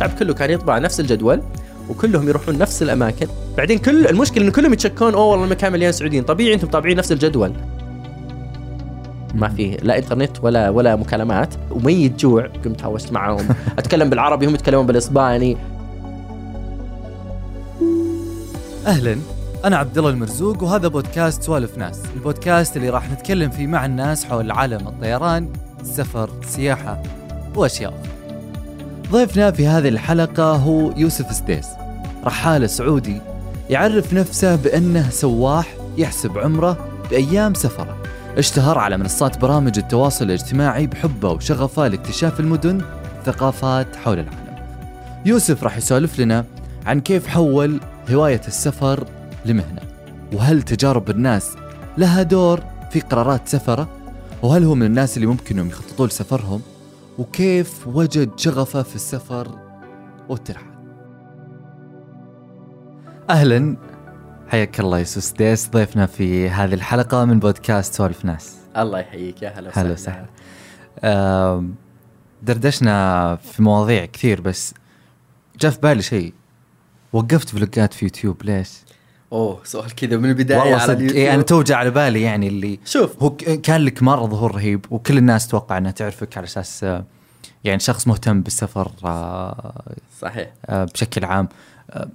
الشعب كله كان يطبع نفس الجدول وكلهم يروحون نفس الأماكن. بعدين كل المشكلة انه كلهم يتشكون أوه والله المكان مليان سعوديين. طبيعي أنتم طابعين نفس الجدول. ما في لا إنترنت ولا ولا مكالمات. وميت جوع قمت هاوشت معاهم. أتكلم بالعربي هم يتكلمون بالإسباني. أهلا أنا عبد الله المرزوق وهذا بودكاست سوالف ناس. البودكاست اللي راح نتكلم فيه مع الناس حول عالم الطيران السفر السياحه وأشياء أخرى. ضيفنا في هذه الحلقة هو يوسف سديس رحالة سعودي يعرف نفسه بأنه سواح يحسب عمره بأيام سفره. اشتهر على منصات برامج التواصل الاجتماعي بحبه وشغفه لاكتشاف المدن والثقافات حول العالم. يوسف راح يسولف لنا عن كيف حول هواية السفر لمهنة وهل تجارب الناس لها دور في قرارات سفره وهل هو من الناس اللي ممكن يخططون لسفرهم؟ وكيف وجد شغفه في السفر والترحال أهلا. حياك الله يوسف سديس ضيفنا في هذه الحلقة من بودكاست سوالف ناس. الله يحييك. يا هلا هلا وسهلا. دردشنا في مواضيع كثير بس جاء في بالي شيء. وقفت فلوجات في يوتيوب ليش؟ أوه سؤال كذا من البداية والله صدق. إيه أنا توجع على بالي يعني اللي شوف. هو كان لك مرة ظهور رهيب وكل الناس توقع إنها تعرفك على أساس يعني شخص مهتم بالسفر آه، صحيح. آه، بشكل عام. آه،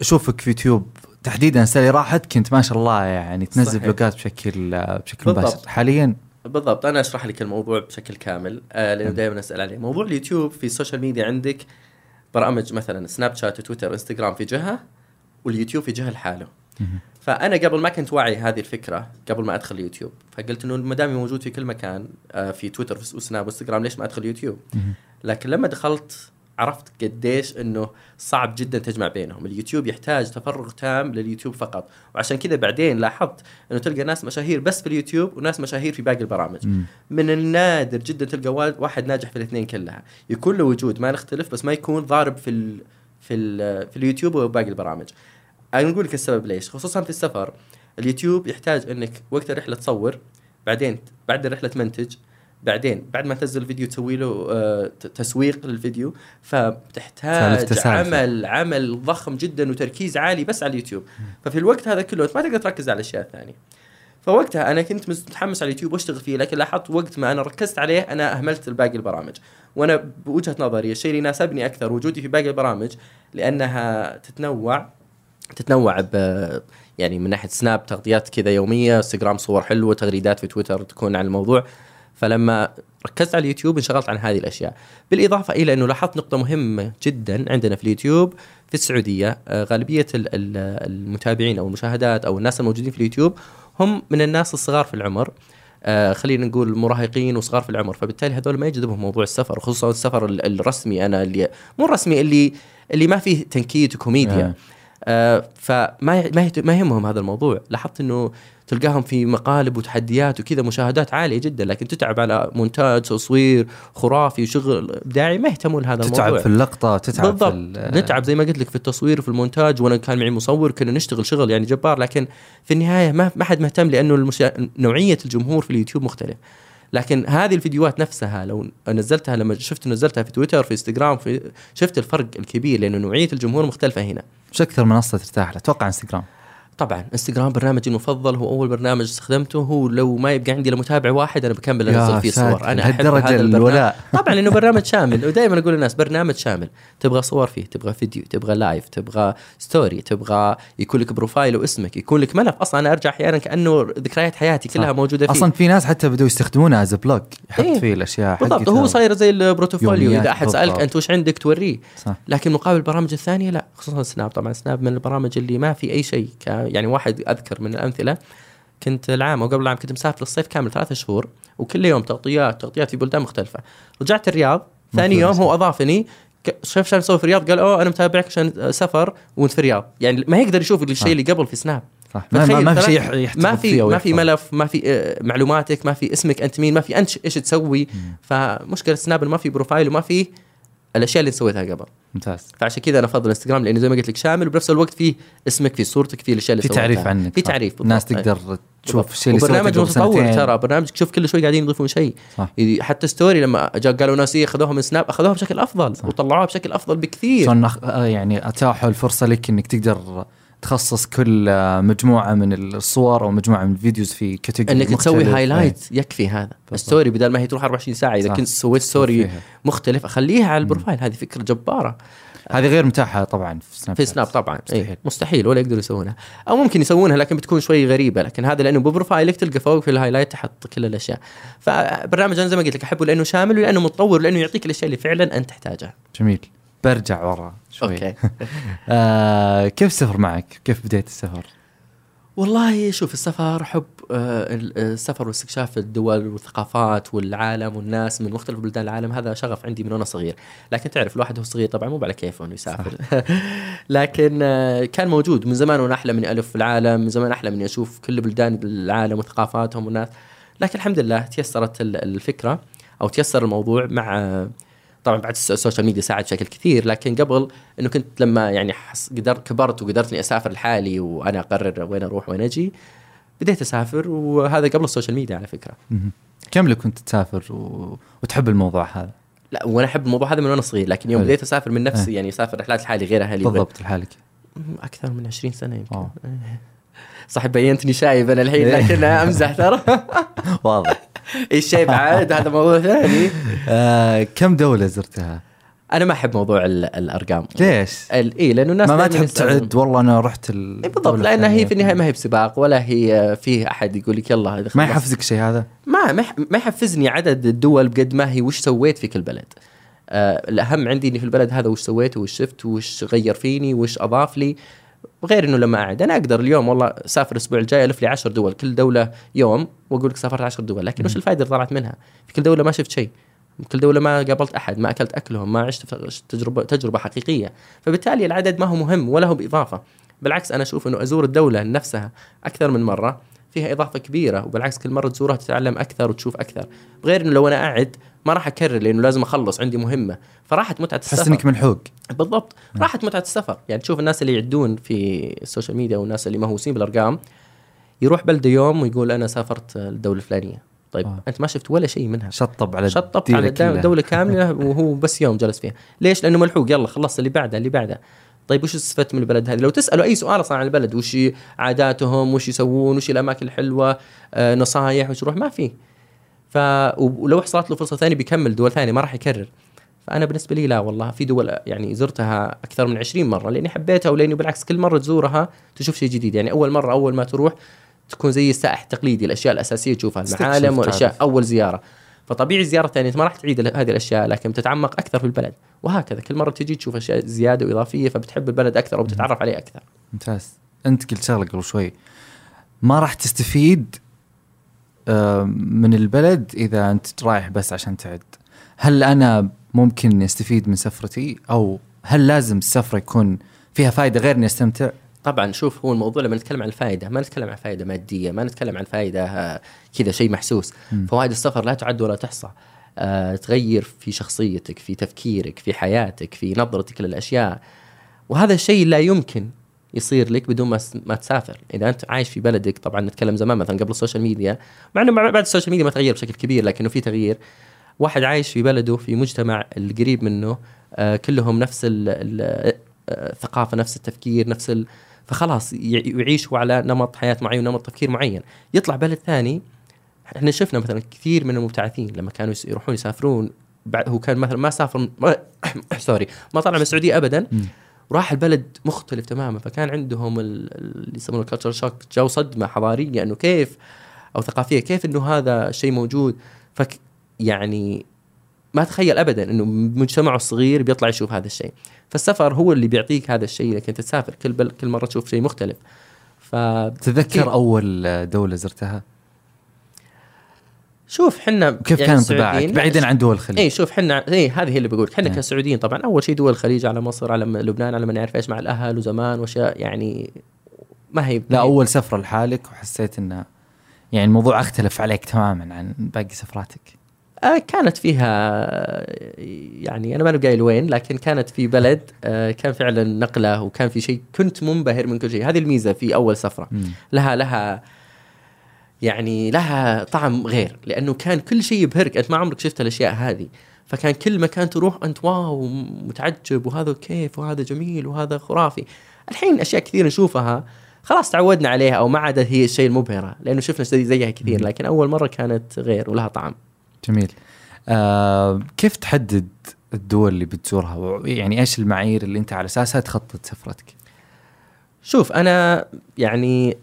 أشوفك في يوتيوب. تحديدا السنة اللي راحت؟ كنت ما شاء الله يعني تنزل صحيح. فلوجات بشكل بشكل بالضبط. مباشر. حاليا؟ بالضبط. أنا أشرح لك الموضوع بشكل كامل آه لأنه دائما أسأل عليه. موضوع اليوتيوب في ال social media عندك برامج مثلا سناب شات وتويتر وإنستغرام في جهة واليوتيوب في جهة لحاله. فأنا قبل ما كنت واعي هذه الفكرة قبل ما أدخل اليوتيوب فقلت إنه ما دام موجود في كل مكان آه في تويتر وسناب وانستغرام ليش ما أدخل يوتيوب؟ لكن لما دخلت عرفت قديش إنه صعب جدا تجمع بينهم. اليوتيوب يحتاج تفرغ تام لليوتيوب فقط. وعشان كذا بعدين لاحظت إنه تلقى ناس مشاهير بس في اليوتيوب وناس مشاهير في باقي البرامج. مم. من النادر جدا تلقى وا- واحد ناجح في الاثنين كلها. يكون له وجود ما نختلف بس ما يكون ضارب في ال في ال في اليوتيوب وباقي البرامج. أنا نقول لك السبب ليش خصوصا في السفر. اليوتيوب يحتاج إنك وقت الرحلة تصور بعدين بعد الرحلة تمنتج بعدين بعد ما تنزل الفيديو تسوي له آه، تسويق للفيديو. سالفة سالفة. عمل عمل ضخم جدا وتركيز عالي بس على اليوتيوب. ففي الوقت هذا كله ما تقدر تركز على الاشياء الثانية فوقتها أنا كنت متحمس على اليوتيوب وأشتغل فيه لكن لاحظت وقت ما أنا ركزت عليه أنا أهملت باقي البرامج. وأنا بوجهة نظري الشيء اللي يناسبني أكثر وجودي في باقي البرامج لأنها تتنوع تتنوع ب يعني من ناحية سناب تغطيات كذا يومية انستغرام صور حلوة تغريدات في تويتر تكون عن الموضوع. فلما ركزت على اليوتيوب انشغلت عن هذه الأشياء. بالإضافة إلى إنه لاحظت نقطة مهمة جدا عندنا في اليوتيوب في السعودية آه، غالبية ال- ال- المتابعين أو المشاهدات أو الناس الموجودين في اليوتيوب هم من الناس الصغار في العمر آه خلينا نقول مراهقين وصغار في العمر. فبالتالي هذول ما يجذبهم موضوع السفر خصوصا السفر ال- الرسمي. أنا اللي مو الرسمي اللي اللي ما فيه تنكيت وكوميديا. آه. آه فما ما ما يهمهم هذا الموضوع. لاحظت إنه تلقاهم في مقالب وتحديات وكذا مشاهدات عالية جدا لكن تتعب على مونتاج تصوير خرافي وشغل ابداعي ما يهتمون لهذا الموضوع. تتعب في اللقطة تتعب بالضبط. في نتعب زي ما قلت لك في التصوير وفي المونتاج وأنا كان معي مصور كنا نشتغل شغل يعني جبار لكن في النهاية ما ما حد مهتم لأنه المشا... نوعية الجمهور في اليوتيوب مختلف. لكن هذه الفيديوهات نفسها لو نزلتها لما شفت نزلتها في تويتر في إنستغرام في شفت الفرق الكبير لأنه نوعية الجمهور مختلفة هنا وش أكثر منصة ترتاح لها؟ أتوقع إنستغرام طبعا. انستغرام برنامجي المفضل هو أول برنامج استخدمته. هو لو ما يبقى عندي الا متابع واحد أنا بكمل أنزل فيه صور. أنا أحب هذا الولاء. طبعا لأنه برنامج شامل. ودائما أقول للناس برنامج شامل. تبغى صور فيه تبغى فيديو تبغى live تبغى story تبغى يكون لك profile واسمك يكون لك ملف. أصلا أنا أرجع أحيانا كأنه ذكريات حياتي كلها صح. موجودة فيه. أصلا في ناس حتى بدوا يستخدمونها as blog يحط إيه. فيه الأشياء بالضبط. هو صاير زي ال portfolio. إذا أحد سألك. أنت وش عندك توريه. صح. لكن مقابل البرامج الثانية لا خصوصا سناب طبعا سناب من البرامج اللي ما في أي شيء يعني واحد أذكر من الأمثلة كنت العام أو قبل العام كنت مسافر الصيف كامل ثلاثة شهور وكل يوم تغطيات تغطيات في بلدان مختلفة. رجعت الرياض ثاني. يوم هو أضافني شاف شان نسوي في الرياض؟ قال أوه أنا متابعك عشان سفر وأنت في الرياض. يعني ما يقدر يشوف الشيء. اللي قبل في سناب. صح. ما, ما, ما في شيء ما في ما في. ملف ما في آه، معلوماتك ما في اسمك أنت مين ما في أنت إيش تسوي. فمشكلة سناب ما في profile وما في الأشياء اللي سويتها قبل. ممتاز فعشان كذا أنا أفضل إنستغرام لأنه زي ما قلت لك شامل وبنفس الوقت فيه اسمك فيه صورتك فيه الأشياء اللي في تعريف. عنك في. تعريف الناس. تقدر تشوف الشيء اللي قبل متطور. ترى برنامج تشوف كل شوي قاعدين يضيفون شيء حتى story لما جاء قالوا ناس إيه أخذوها من سناب أخذوها بشكل أفضل صح. وطلعوها بشكل أفضل بكثير شلون يعني أتاحوا الفرصة لك إنك تقدر تخصص كل آه، مجموعة من الصور أو مجموعة من ال videos في category إنك تسوي. highlight يكفي هذا. ال story بدل ما هي تروح 24 ساعة إذا صح. كنت سويت story. مختلف أخليها على ال profile. هذه فكرة جبارة. هذه غير متاحة طبعا في سناب في. سناب طبعا. مستحيل. مستحيل. مستحيل ولا يقدروا يسوونها. أو ممكن يسوونها لكن بتكون شوي غريبة. لكن هذا لأنه ب profile ك تلقى فوق في ال highlight تحط كل الأشياء. فبرنامج أنا زي ما قلت لك أحبه لأنه شامل ولأنه متطور ولأنه يعطيك الأشياء اللي فعلا أنت تحتاجها. جميل. برجع ورا شوي. أوكي. آه كيف السفر معك؟ كيف بديت السفر؟ والله شوف السفر حب آه، ال- السفر واستكشاف الدول والثقافات والعالم والناس من مختلف بلدان العالم هذا شغف عندي من وأنا صغير. لكن تعرف الواحد وهو صغير طبعا مو على كيفه إنه يسافر. لكن آه، كان موجود من زمان وأنا احلم اني ألف في العالم من زمان احلم إني أشوف كل بلدان العالم وثقافاتهم والناس. لكن الحمد لله تيسرت ال- الفكرة أو تيسر الموضوع مع طبعا بعد الس- السوشيال ميديا ساعد بشكل كثير لكن قبل إنه كنت لما يعني حس قدرت كبرت وقدرت إني أسافر لحالي وأنا أقرر وين أروح وين أجي بديت أسافر وهذا قبل السوشيال ميديا على فكرة. كم لك كنت تسافر و... وتحب الموضوع هذا؟ لا وأنا أحب الموضوع هذا من وأنا صغير لكن يوم. بديت أسافر من نفسي إيه. يعني أسافر رحلات لحالي غير أهلي بالضبط لحالك أكثر من 20 سنة يمكن أوه. صح بينتني شايب أنا الحين إيه. لكن أمزح ترى واضح إيش شايب عاد هذا موضوع ثاني آه كم دولة زرتها؟ أنا ما أحب موضوع ال- الأرقام ليش؟ اي لأنه الناس ما, ما تحب. تعد والله أنا رحت ال إيه بالضبط لأنها هي في النهاية ما هي بسباق ولا هي فيه أحد يقول لك يلا هذا ما. يحفزك شيء هذا؟ ما ما يحفزني عدد الدول بقد ما هي وش سويت في كل بلد آه الأهم عندي إني في البلد هذا وش سويت وش شفت وش غير فيني وش أضاف لي غير إنه لما اقعد أنا أقدر اليوم والله أسافر الأسبوع الجاي ألف لي 10 دول كل دولة يوم وأقول لك سافرت 10 دول لكن وش الفائده اللي طلعت منها؟ في كل دولة ما شفت شيء كل دولة ما قابلت أحد ما أكلت أكلهم ما عشت تجربة تجربة حقيقية. فبالتالي العدد ما هو مهم ولا هو بإضافة. بالعكس أنا أشوف إنه أزور الدولة نفسها أكثر من مرة فيها إضافة كبيرة وبالعكس كل مرة تزورها تتعلم أكثر وتشوف أكثر. غير إنه لو أنا قاعد ما راح أكرر لأنه لازم أخلص عندي مهمة. فراحت متعة تحس السفر. إنك ملحوق. بالضبط. راحت متعة السفر. يعني تشوف الناس اللي يعدون في السوشيال ميديا والناس اللي مهووسين بالأرقام يروح بلده يوم ويقول أنا سافرت الدولة الفلانية. طيب آه. آه. أنت ما شفت ولا شيء منها. شطب على شطبت الديرة على دولة كاملة وهو بس يوم جلس فيها. ليش؟ لأنه ملحوق. يلا خلصت اللي بعده اللي بعده. طيب وش استفدت من البلد هذه؟ لو تسألوا أي سؤال أصلا عن البلد وش عاداتهم وش يسوون وش الأماكن الحلوة آه نصايح وش يروح ما في. ف ولو حصلت له فرصة ثانية بيكمل دول ثانية ما راح يكرر. فأنا بالنسبة لي لا والله في دول يعني زرتها أكثر من 20 مرة لأني حبيتها ولأني بالعكس كل مرة تزورها تشوف شيء جديد. يعني أول مرة أول ما تروح تكون زي السائح التقليدي الأشياء الأساسية تشوفها المعالم والأشياء تعرف. أول زيارة. فطبيعي الزيارة الثانية ما راح تعيد هذه الأشياء لكن بتتعمق أكثر في البلد. وهكذا كل مرة تجي تشوف أشياء زيادة وإضافية فبتحب البلد أكثر وبتتعرف عليه أكثر. ممتاز. أنت قلت شغلة قبل شوي. ما راح تستفيد من البلد إذا أنت رايح بس عشان تعد. هل أنا ممكن أستفيد من سفرتي؟ أو هل لازم السفره يكون فيها فائده غير إني أستمتع؟ طبعا شوف هو الموضوع لما نتكلم عن الفائده ما نتكلم عن فائده مادية ما نتكلم عن فائده آه، كذا شيء محسوس. فوائد السفر لا تعد ولا تحصى. آه، تغير في شخصيتك في تفكيرك في حياتك في نظرتك للأشياء. وهذا الشيء لا يمكن. يصير لك بدون ما ما تسافر. إذا أنت عايش في بلدك طبعا نتكلم زمان مثلا قبل السوشيال ميديا مع إنه بعد السوشيال ميديا ما تغير بشكل كبير لكنه في تغيير. واحد عايش في بلده في مجتمع القريب منه آه كلهم نفس ال- ال- آه، الثقافه نفس التفكير نفس ال... فخلاص ي- يعيشوا على نمط حياة معين ونمط تفكير معين. يطلع بلد ثاني إحنا شفنا مثلا كثير من المبتعثين لما كانوا يروحون يسافرون بعد هو كان مثلا ما سافر sorry ما طلع من السعودية ابدا. وراح البلد مختلف تماما فكان عندهم ال- ال- اللي يسمونه ال culture shock جو صدمة حضاريه إنه كيف أو ثقافية كيف إنه هذا الشيء موجود؟ فك يعني ما تخيل ابدا إنه مجتمعه الصغير بيطلع يشوف هذا الشيء. فالسفر هو اللي بيعطيك هذا الشيء انت تسافر كل بل كل مرة تشوف شيء مختلف. ف تذكر أكيد. أول دولة زرتها؟ شوف حنا وكيف يعني كان انطباعك بعيدا عن دول الخليج. اي شوف حنا اي هذه هي اللي بقول. حنا إيه. كسعوديين طبعا أول شيء دول الخليج على مصر على لبنان على ما نعرف إيش مع الأهل وزمان وأشياء يعني ما هي لا أول سفرة لحالك وحسيت إنه يعني الموضوع أختلف عليك تماما عن باقي سفراتك. آه كانت فيها يعني أنا ما قايل وين لكن كانت في بلد آه كان فعلا نقلة وكان في شيء كنت منبهر من كل شيء. هذه الميزة في أول سفرة. مم. لها لها يعني لها طعم غير لأنه كان كل شيء يبهرك أنت ما عمرك شفت الأشياء هذه. فكان كل مكان تروح أنت واو متعجب وهذا كيف وهذا جميل وهذا خرافي. الحين أشياء كثير نشوفها. خلاص تعودنا عليها أو ما عاد هي الشيء المبهرة لأنه شفنا شيء زيها كثير. لكن أول مرة كانت غير ولها طعم. جميل. آه كيف تحدد الدول اللي بتزورها؟ يعني إيش المعايير اللي أنت على أساسها تخطط سفرتك؟ شوف أنا يعني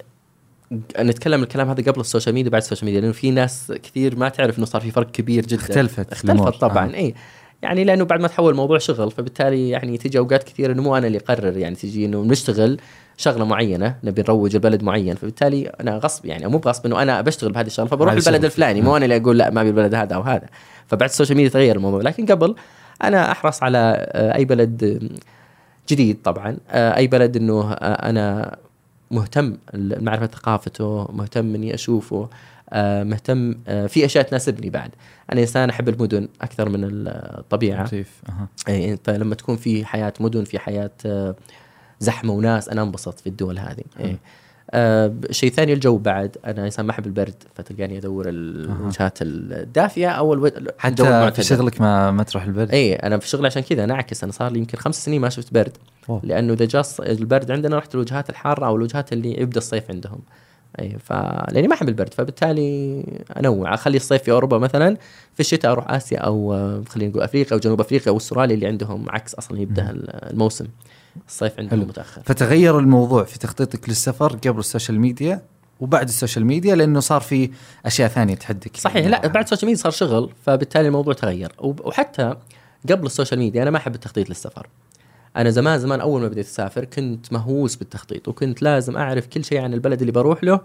نتكلم الكلام هذا قبل السوشيال ميديا بعد السوشيال ميديا لأنه في ناس كثير ما تعرف إنه صار في فرق كبير جدا اختلفت. اختلفت طبعا آه. اي يعني لأنه بعد ما تحول الموضوع شغل فبالتالي يعني تجي أوقات كثير إنه مو أنا اللي أقرر يعني تجي إنه نشتغل شغلة معينة نبي نروج البلد معين فبالتالي أنا غصب يعني مو بغصب إنه أنا بشتغل بهذه الشغلة فبروح البلد. الفلاني مو أنا اللي أقول لا ما أبي البلد هذا أو هذا فبعد السوشيال ميديا تغير الموضوع لكن قبل أنا أحرص على آه، أي بلد جديد طبعا آه، أي بلد إنه آه، أنا مهتم معرفه ثقافته مهتم إني أشوفه آه، مهتم آه، في أشياء تناسبني بعد. أنا إنسان أحب المدن أكثر من الطبيعة. لطيف إنت لما تكون في حياة مدن في حياة آه، زحمة وناس أنا انبسط في الدول هذه. حلو. آه شيء ثاني الجو بعد. أنا إنسان ما أحب البرد فتلقاني أدور الوجهات الدافية أو ألو... حتى. في شغلك ما ما تروح البلد اي أنا في شغلي عشان كذا أنا أعكس. أنا صار لي يمكن خمس سنين ما شفت برد. أوه. لأنه إذا جاء البرد عندنا رحت الوجهات الحارة أو الوجهات اللي يبدأ الصيف عندهم. اي ف لأني ما أحب البرد فبالتالي أنوع. أخلي الصيف في أوروبا مثلا في الشتاء أروح آسيا أو خلينا نقول أفريقيا أو جنوب أفريقيا أو أستراليا اللي عندهم عكس أصلا يبدأ الموسم. الصيف عندهم حلو. متأخر. فتغير الموضوع في تخطيطك للسفر قبل السوشيال ميديا وبعد السوشيال ميديا لأنه صار في أشياء ثانية تحدك. صحيح لا بعد السوشيال ميديا صار شغل فبالتالي الموضوع تغير. وحتى قبل السوشيال ميديا أنا ما أحب التخطيط للسفر. أنا زمان زمان أول ما بديت أسافر كنت مهووس بالتخطيط وكنت لازم أعرف كل شيء عن البلد اللي بروح له.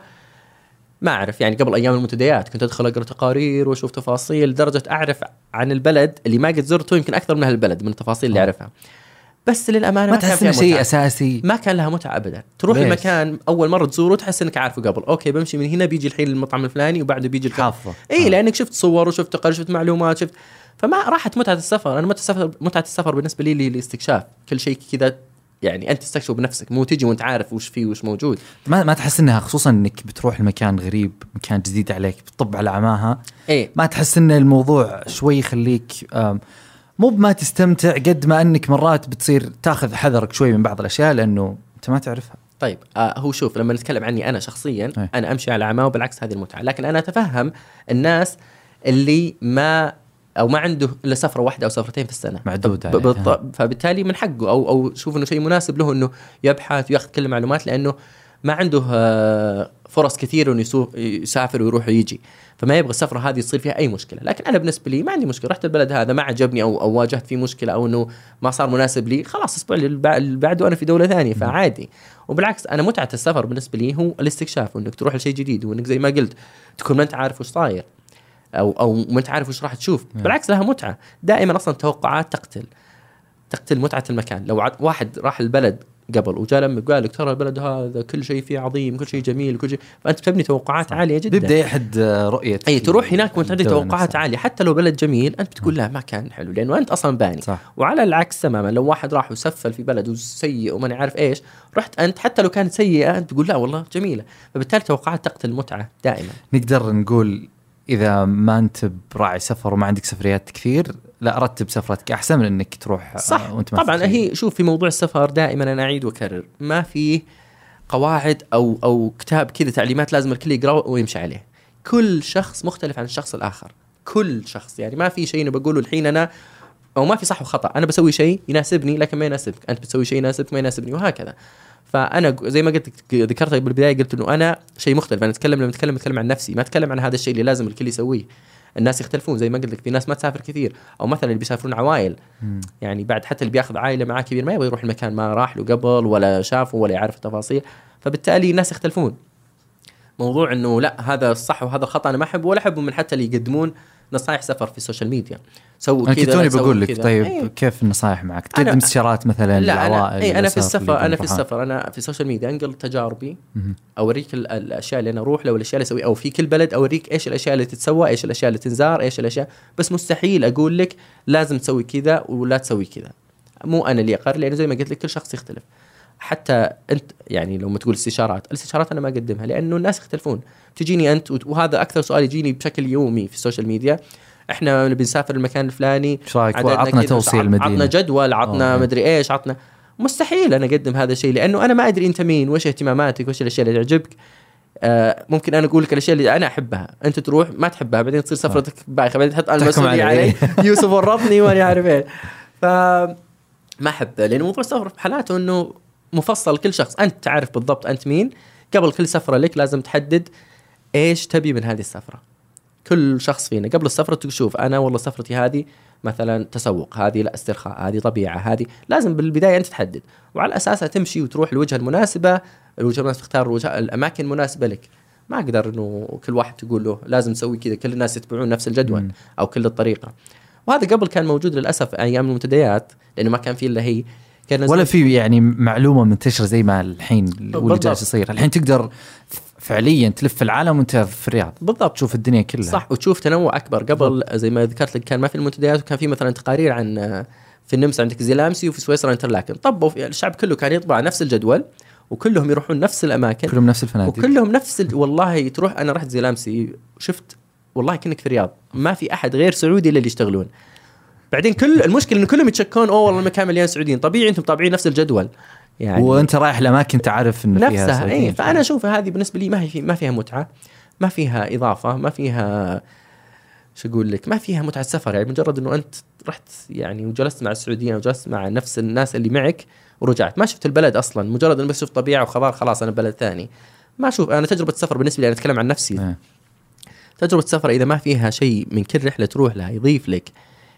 ما أعرف يعني قبل أيام المنتديات كنت أدخل أقرأ تقارير وأشوف تفاصيل لدرجة أعرف عن البلد اللي ما قد زرته يمكن أكثر من أهل البلد من التفاصيل اللي آه. أعرفها. بس للأمانة ما كان تحس إنه شيء. أساسي؟ ما كان لها متعة ابدا. تروح ليش؟ المكان أول مرة تزوره تحس إنك عارفه قبل. أوكي بمشي من هنا بيجي الحين المطعم الفلاني وبعده بيجي حافظه اي آه. لأنك شفت صور وشفت تقارير شفت معلومات شفت. فما راحت متعة السفر. أنا متعة السفر متعة السفر بالنسبة لي الاستكشاف كل شيء كذا يعني أنت تستكشفه بنفسك. مو تجي وأنت عارف وش فيه وش موجود. ما ما تحس إنها خصوصا إنك بتروح لمكان غريب مكان جديد عليك بتطب على عماها اي ما تحس إن الموضوع شوي يخليك مو بما تستمتع قد ما أنك مرات بتصير تاخذ حذرك شوي من بعض الأشياء لأنه أنت ما تعرفها طيب آه هو شوف لما نتكلم عني أنا شخصيا أي. أنا أمشي على عماه وبالعكس هذه المتعة لكن أنا أتفهم الناس اللي ما أو ما عنده إلا سفرة واحدة أو سفرتين في السنة معدود ب- عليه. بالط- فبالتالي من حقه أو أو شوف إنه شيء مناسب له إنه يبحث ويأخذ كل المعلومات لأنه ما عنده آه، فرص كثير إنه يسافر ويروح ويجي. فما يبغى السفرة هذه يصير فيها أي مشكلة. لكن أنا بالنسبة لي ما عندي مشكلة. رحت البلد هذا ما عجبني أو أو واجهت فيه مشكلة أو إنه ما صار مناسب لي خلاص الأسبوع اللي بعده أنا في دولة ثانية فعادي. وبالعكس أنا متعة السفر بالنسبة لي هو الاستكشاف وإنك تروح لشيء جديد وإنك زي ما قلت تكون ما أنت عارف وش صاير أو أو ما أنت عارف وش راح تشوف. بالعكس لها متعة. دائما أصلا التوقعات تقتل تقتل متعة المكان. لو واحد راح البلد قبل. وجاء لما قال لك ترى البلد هذا كل شيء فيه عظيم كل شيء جميل كل شيء. فأنت بتبني توقعات صح. عالية جدا. بيبدا يحد رؤية أي تروح هناك وأنت عندك توقعات نفسها. عالية. حتى لو بلد جميل أنت بتقول لا ما كان حلو. لأنه أنت أصلا باني. صح. وعلى العكس تماما لو واحد راح وسفل في بلد وسيء وماني عارف إيش رحت أنت حتى لو كانت سيئة أنت تقول لا والله جميلة. فبالتالي توقعات تقتل المتعة دائما. نقدر نقول إذا ما أنت براعي سفر وما عندك سفريات كثير لا رتب سفرتك. أحسن من إنك تروح آه، صح. وأنت طبعا. هي شوف في موضوع السفر دائما أنا أعيد وأكرر. ما في قواعد أو أو كتاب كذا تعليمات لازم الكل يقرأه ويمشي عليه. كل شخص مختلف عن الشخص الآخر. كل شخص. يعني ما في شيء أنا بقوله الحين أنا أو ما في صح وخطأ. أنا بسوي شيء يناسبني لكن ما يناسبك. أنت بتسوي شيء يناسبك ما يناسبني وهكذا. فأنا زي ما قلت ذكرت بالبداية قلت إنه أنا شيء مختلف. أنا أتكلم لما أتكلم أتكلم عن نفسي. ما أتكلم عن هذا الشيء اللي لازم الكل يسويه. الناس يختلفون زي ما قلت لك في ناس ما تسافر كثير أو مثلا اللي بيسافرون عوائل مم. يعني بعد حتى اللي بياخذ عائلة معاه كبير ما يبغى يروح المكان ما راح له قبل ولا شافه ولا يعرف التفاصيل. فبالتالي الناس يختلفون. موضوع إنه لا هذا الصح وهذا الخطا أنا ما أحبه ولا أحبه من حتى اللي يقدمون نصائح سفر في السوشيال ميديا سووا أنا كنت كذا توني لا تسووا بقول لك. طيب إيه. كيف النصائح معك؟ أنا- تقدم استشارات مثلا لا أنا للعوائل اي أنا في السفر أنا في السفر أنا في السوشيال ميديا أنقل تجاربي. أوريك ال- الأشياء اللي أنا أروح لها والأشياء اللي أسويها أو في كل بلد أوريك إيش الأشياء اللي تتسوى إيش الأشياء اللي تنزار إيش الأشياء بس مستحيل أقول لك لازم تسوي كذا ولا تسوي كذا مو أنا اللي اقرر لأنه زي ما قلت لك كل شخص يختلف حتى انت يعني لو ما تقول استشارات الاستشارات أنا ما أقدمها لأنه الناس يختلفون. تجيني أنت وهذا أكثر سؤال يجيني بشكل يومي في السوشيال ميديا. إحنا نبي نسافر المكان الفلاني إيش رأيك؟ عطنا توصيه عط- عطنا المدينة جدول عطنا أوه. مدري إيش عطنا. مستحيل أنا أقدم هذا الشيء لأنه أنا ما أدري أنت مين وايش اهتماماتك وايش الأشياء اللي تعجبك. آه ممكن أنا أقول لك الأشياء اللي أنا أحبها. أنت تروح ما تحبها بعدين تصير سفرتك بايخة بعدين تحط المسؤولية علي. يوسف ورطني وأنا عارف إيه ف ما احب لأنه موضوع السفر بحالاته إنه مفصل كل شخص. أنت تعرف بالضبط أنت مين. قبل كل سفرة لك لازم تحدد إيش تبي من هذه السفرة. كل شخص فينا قبل السفرة تشوف أنا والله سفرتي هذه مثلا تسوق هذه لا استرخاء هذه طبيعة هذه لازم بالبداية أنت تحدد. وعلى أساسها تمشي وتروح الوجهة المناسبة الوجهة المناسبة تختار الوجهه الأماكن المناسبة لك. ما أقدر إنه كل واحد تقول له لازم تسوي كذا كل الناس يتبعون نفس الجدول. أو كل الطريقة. وهذا قبل كان موجود للأسف أيام المنتديات لأنه ما كان في إلا هي. كان ولا في يعني معلومة منتشرة زي ما الحين واللي. جالس يصير. الحين تقدر فعليا تلف العالم وأنت في الرياض. بالضبط. تشوف الدنيا كلها. صح. وتشوف تنوع أكبر. قبل زي ما ذكرت لك كان ما في المنتديات وكان في مثلا تقارير عن آه، في النمسا عندك زيلامسي وفي سويسرا انترلاكن. طبوا الشعب كله كان يطبع نفس الجدول وكلهم يروحون نفس الأماكن. كلهم نفس الفنادق. وكلهم نفس ال... والله تروح أنا رحت زيلامسي شفت والله كأنك في الرياض. ما في أحد غير سعودي اللي يشتغلون. بعدين كل المشكلة انه كلهم يتشكون أوه والله المكان مليان سعوديين. طبيعي أنتم طابعين نفس الجدول. يعني وأنت رايح لأماكن تعرف انه فيها نفسها اي. فأنا أشوف هذه بالنسبة لي ما هي في ما فيها متعة ما فيها إضافة ما فيها شو أقول لك ما فيها متعة سفر. يعني مجرد إنه أنت رحت يعني وجلست مع السعوديين وجلست مع نفس الناس اللي معك ورجعت. ما شفت البلد أصلا مجرد إنه بس شفت طبيعة وخبر خلاص أنا بلد ثاني. ما أشوف أنا تجربة السفر بالنسبة لي أنا أتكلم عن نفسي. إيه. تجربة السفر إذا ما فيها شيء من كل رحلة تروح لها يضيف لك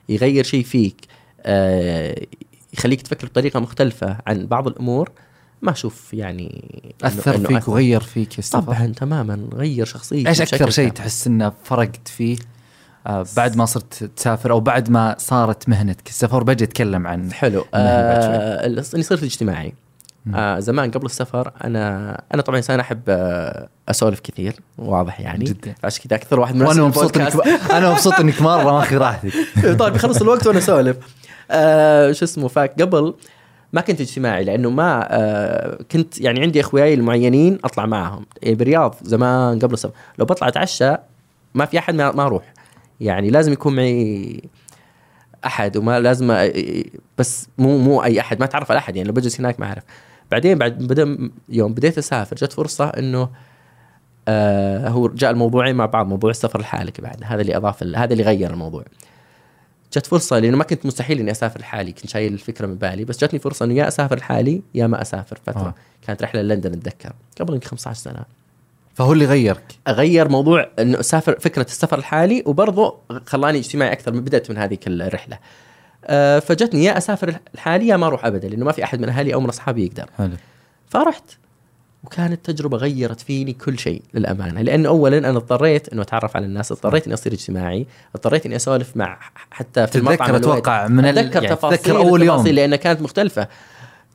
يغير شيء فيك آه يخليك تفكر بطريقة مختلفة عن بعض الأمور ما أشوف يعني أثر إنه فيك أثر. وغير فيك طبعا تماما غير شخصيتي إيش أكثر شيء. تحس إنه فرقت فيه آه بعد ما صرت تسافر أو بعد ما صارت مهنتك السفر بجي أتكلم عن حلو آه اني صرت اجتماعي. آه زمان قبل السفر أنا أنا طبعا إنسان أحب آه أسولف كثير واضح يعني. جدا. عشان كذا أكثر واحد مناسب وأنا مبسوط إنك. أنا مبسوط إنك مره ماخذ راحتك طيب يخلص الوقت وأنا أسولف. آه شو اسمه فقبل ما كنت اجتماعي لأنه ما آه كنت يعني عندي أخوياي المعينين أطلع معهم. إيه بالرياض زمان قبل السفر. لو بطلع أتعشى ما في أحد ما ما أروح. يعني لازم يكون معي أحد وما لازم أ- بس مو مو أي أحد ما تعرف على أحد. يعني لو بجلس هناك ما أعرف. بعدين بعد بدأ يوم بديت أسافر جت فرصة إنه آه هو جاء الموضوعين مع بعض موضوع السفر لحالك بعد هذا اللي اضاف هذا اللي غير الموضوع. جت فرصة لأنه ما كنت مستحيل إني أسافر لحالي كنت شايل الفكرة من بالي بس جتني فرصة إنه يا أسافر لحالي يا ما أسافر. فترة آه. كانت رحلة لندن أتذكر قبل يمكن 15 سنة. فهو اللي غيرك؟ أغير موضوع إنه أسافر فكرة السفر لحالي وبرضه خلاني اجتماعي أكثر من بدأت من هذيك الرحلة. فجتني يا أسافر لحالي يا ما أروح ابدا لأنه ما في أحد من أهلي أو من أصحابي يقدر. حلو. فرحت وكانت تجربه غيرت فيني كل شيء للأمانة لأنه اولا أنا اضطريت إنه أتعرف على الناس اضطريت إني أصير اجتماعي اضطريت إني أسولف مع حتى في المطعم تتذكر الوقت. أتوقع من ال... أتذكر يعني تفاصيل تتذكر أول يوم. لانها كانت مختلفة.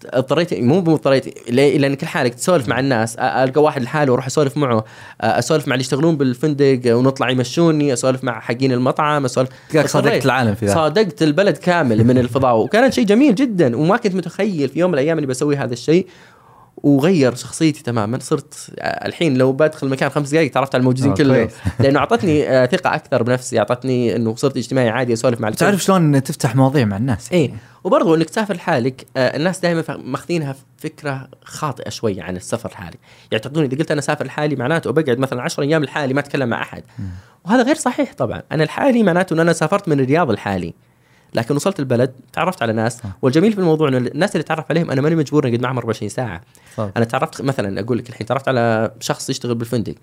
اضطريت مو اضطريت ليه؟ لأن كل حالك تسولف مع الناس ألقى واحد لحاله وأروح أسولف معه أسولف مع اللي يشتغلون بالفندق ونطلع يمشوني أسولف مع حقين المطعم أسولف اضطريت. العالم في ذا صادقت البلد كامل من الفضاء وكان شيء جميل جدا وما كنت متخيل في يوم من الأيام إني بسوي هذا الشيء وغير شخصيتي تماما. صرت الحين لو بدخل مكان خمس دقائق تعرفت على الموجودين آه، كلهم. لأنه أعطتني آه، ثقة أكثر بنفسي أعطتني إنه صرت اجتماعي عادي أسولف مع. تعرف شلون تفتح مواضيع مع الناس. إيه. وبرضه إنك تسافر لحالك آه الناس دائما ماخذينها فكرة خاطئة شوي عن السفر لحالي يعتقدون إذا قلت أنا سافر لحالي معناته بقعد مثلا 10 أيام لحالي ما أتكلم مع أحد. وهذا غير صحيح طبعا. أنا الحالي معناته إن أنا سافرت من الرياض لحالي. لكن وصلت البلد تعرفت على ناس صح. والجميل في الموضوع إنه الناس اللي تعرف عليهم أنا ماني مجبور إني أقعد معهم 24 ساعة صح. أنا تعرفت مثلا أقول لك الحين تعرفت على شخص يشتغل بالفندق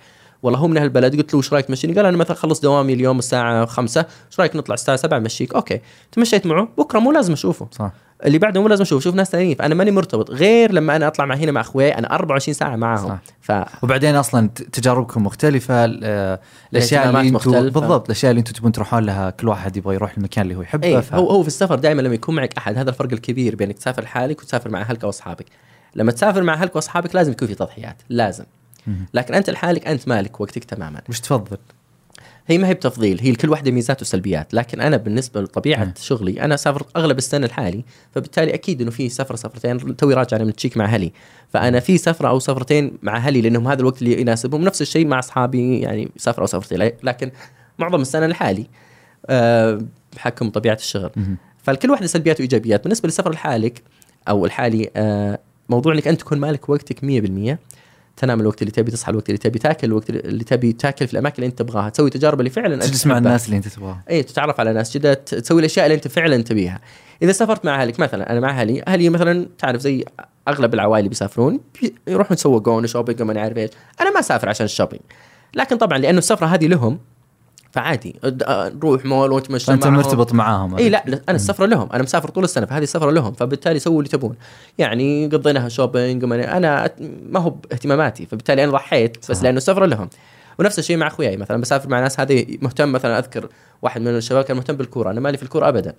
والله هو من أهل قلت له وش رأيك تمشيني؟ قال أنا مثلا خلص دوامي اليوم الساعة 5 وش رأيك نطلع الساعة 7 مشيك؟ أوكي تمشيت معه بكرة مو لازم أشوفه صح اللي بعده مو لازم أشوف شوف ناس ثانيين فأنا ماني مرتبط غير لما أنا أطلع مع هنا مع أخوي أنا 24 ساعة معاهم صح. ف وبعدين أصلا تجاربكم مختلفة ال- الأشياء اللي أنتم مختلفة. بالضبط الأشياء اللي أنتم تبون تروحون لها كل واحد يبغى يروح المكان اللي هو يحبه إيه ف... هو هو في السفر دائما لما يكون معك أحد هذا الفرق الكبير بينك تسافر لحالك وتسافر مع أهلك أو أصحابك لما تسافر مع أهلك وأصحابك لازم يكون في تضحيات لازم. لكن أنت لحالك أنت مالك وقتك تماما وش تفضل؟ هي ما هي بتفضيل هي لكل واحدة ميزات وسلبيات لكن أنا بالنسبة لطبيعة مم. شغلي أنا سافر أغلب السنة لحالي فبالتالي أكيد إنه في سفرة سفرتين توي راجع أنا من التشيك مع أهلي فأنا في سفرة أو سفرتين مع أهلي لأنهم هذا الوقت اللي يناسبهم نفس الشيء مع أصحابي يعني سفرة أو سفرتين لكن معظم السنة لحالي أه بحكم طبيعة الشغل مهم. فالكل واحدة سلبيات وإيجابيات بالنسبة للسفر لحالك أو الحالي آه موضوع إنك أنت تكون مالك وقتك 100% تنام الوقت اللي تبي تصحى الوقت اللي تبي تاكل الوقت اللي تبي تاكل في الأماكن اللي أنت تبغاها تسوي تجارب اللي فعلا تجلس مع. الناس اللي أنت تبغاها. اي تتعرف على ناس جدد تسوي الأشياء اللي أنت فعلا تبيها. إذا سافرت مع أهلك مثلا أنا مع أهلي أهلي مثلا تعرف زي أغلب العوائل اللي بيسافرون بي- يروحون يتسوقون shopping وما نعرف إيش. أنا ما أسافر عشان ال shopping لكن طبعا لأنه السفرة هذه لهم فعادي. نروح مول ونتمشى معهم. مرتبط معاهم. إي لا أنا السفره لهم. أنا مسافر طول السنة فهذه السفره لهم فبالتالي سووا اللي تبون. يعني قضيناها shopping أنا ما هو باهتماماتي فبالتالي أنا ضحيت بس صح. لأنه السفره لهم. ونفس الشيء مع أخوياي. مثلا بسافر مع ناس هذه مهتم مثلا أذكر واحد من الشباب كان مهتم بالكورة. أنا مالي في الكورة ابدا.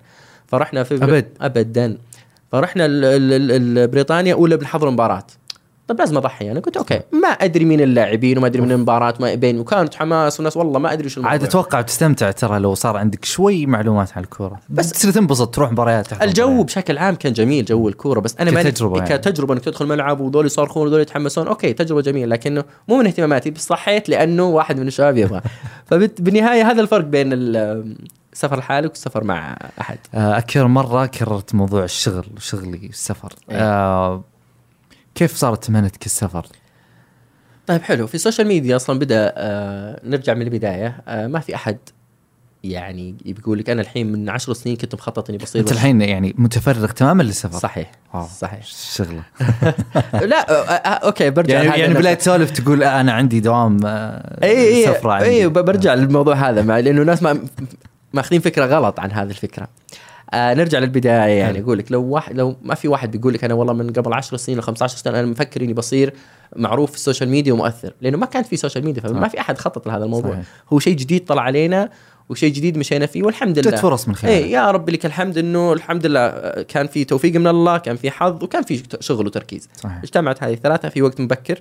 فرحنا في أبد. ابدا. فرحنا ال- ال- ال- بريطانيا اولى بنحضر مباراة. طب لازم أضحي. أنا قلت okay. ما أدري مين اللاعبين وما أدري من المباراة ما بين وكانت حماس وناس والله ما أدري وش الموضوع. عاد أتوقع بتستمتع ترى لو صار عندك شوي معلومات عن الكورة. بس- تصير تنبسط تروح مباريات الجو مباريات. بشكل عام كان جميل جو الكورة. بس أنا ماني كتجربة يعني. كتجربه إنك تدخل ملعب وذول يصرخون وذول يتحمسون أوكي تجربة جميلة. لكنه مو من اهتماماتي بس صحيت لأنه واحد من الشباب يبغى. فبالنهايه هذا الفرق بين السفر لحالك والسفر مع أحد. آه، أكثر مرة كررت موضوع الشغل وشغلي السفر. إيه. آه كيف صارت مهنتك السفر؟ طيب حلو في السوشيال ميديا أصلا بدأ آه نرجع من البداية آه ما في أحد يعني بيقول لك أنا الحين من عشر سنين كنت مخطط إني بصير أنت الحين يعني متفرغ تماما للسفر صحيح واو. صحيح شغلة لا آه آه أوكي برجع يعني يعني. بلا تسولف تقول آه، أنا عندي دوام آه، إي إي إي برجع للموضوع هذا مع لأنه الناس ما ماخذين فكرة غلط عن هذه الفكرة آه نرجع للبداية يعني. أقول لك لو واحد لو ما في واحد بيقول لك أنا والله من قبل 10 سنين أو 15 سنة أنا مفكر إني بصير معروف في السوشيال ميديا ومؤثر لأنه ما كانت في سوشيال ميديا فما. في أحد خطط لهذا الموضوع. صحيح. هو شيء جديد طلع علينا وشيء جديد مشينا فيه والحمد لله. جت فرص من خلاله إيه يا رب لك الحمد إنه الحمد لله آه، كان في توفيق من الله كان في حظ وكان في شغل وتركيز. صحيح. اجتمعت هذه الثلاثة في وقت مبكر.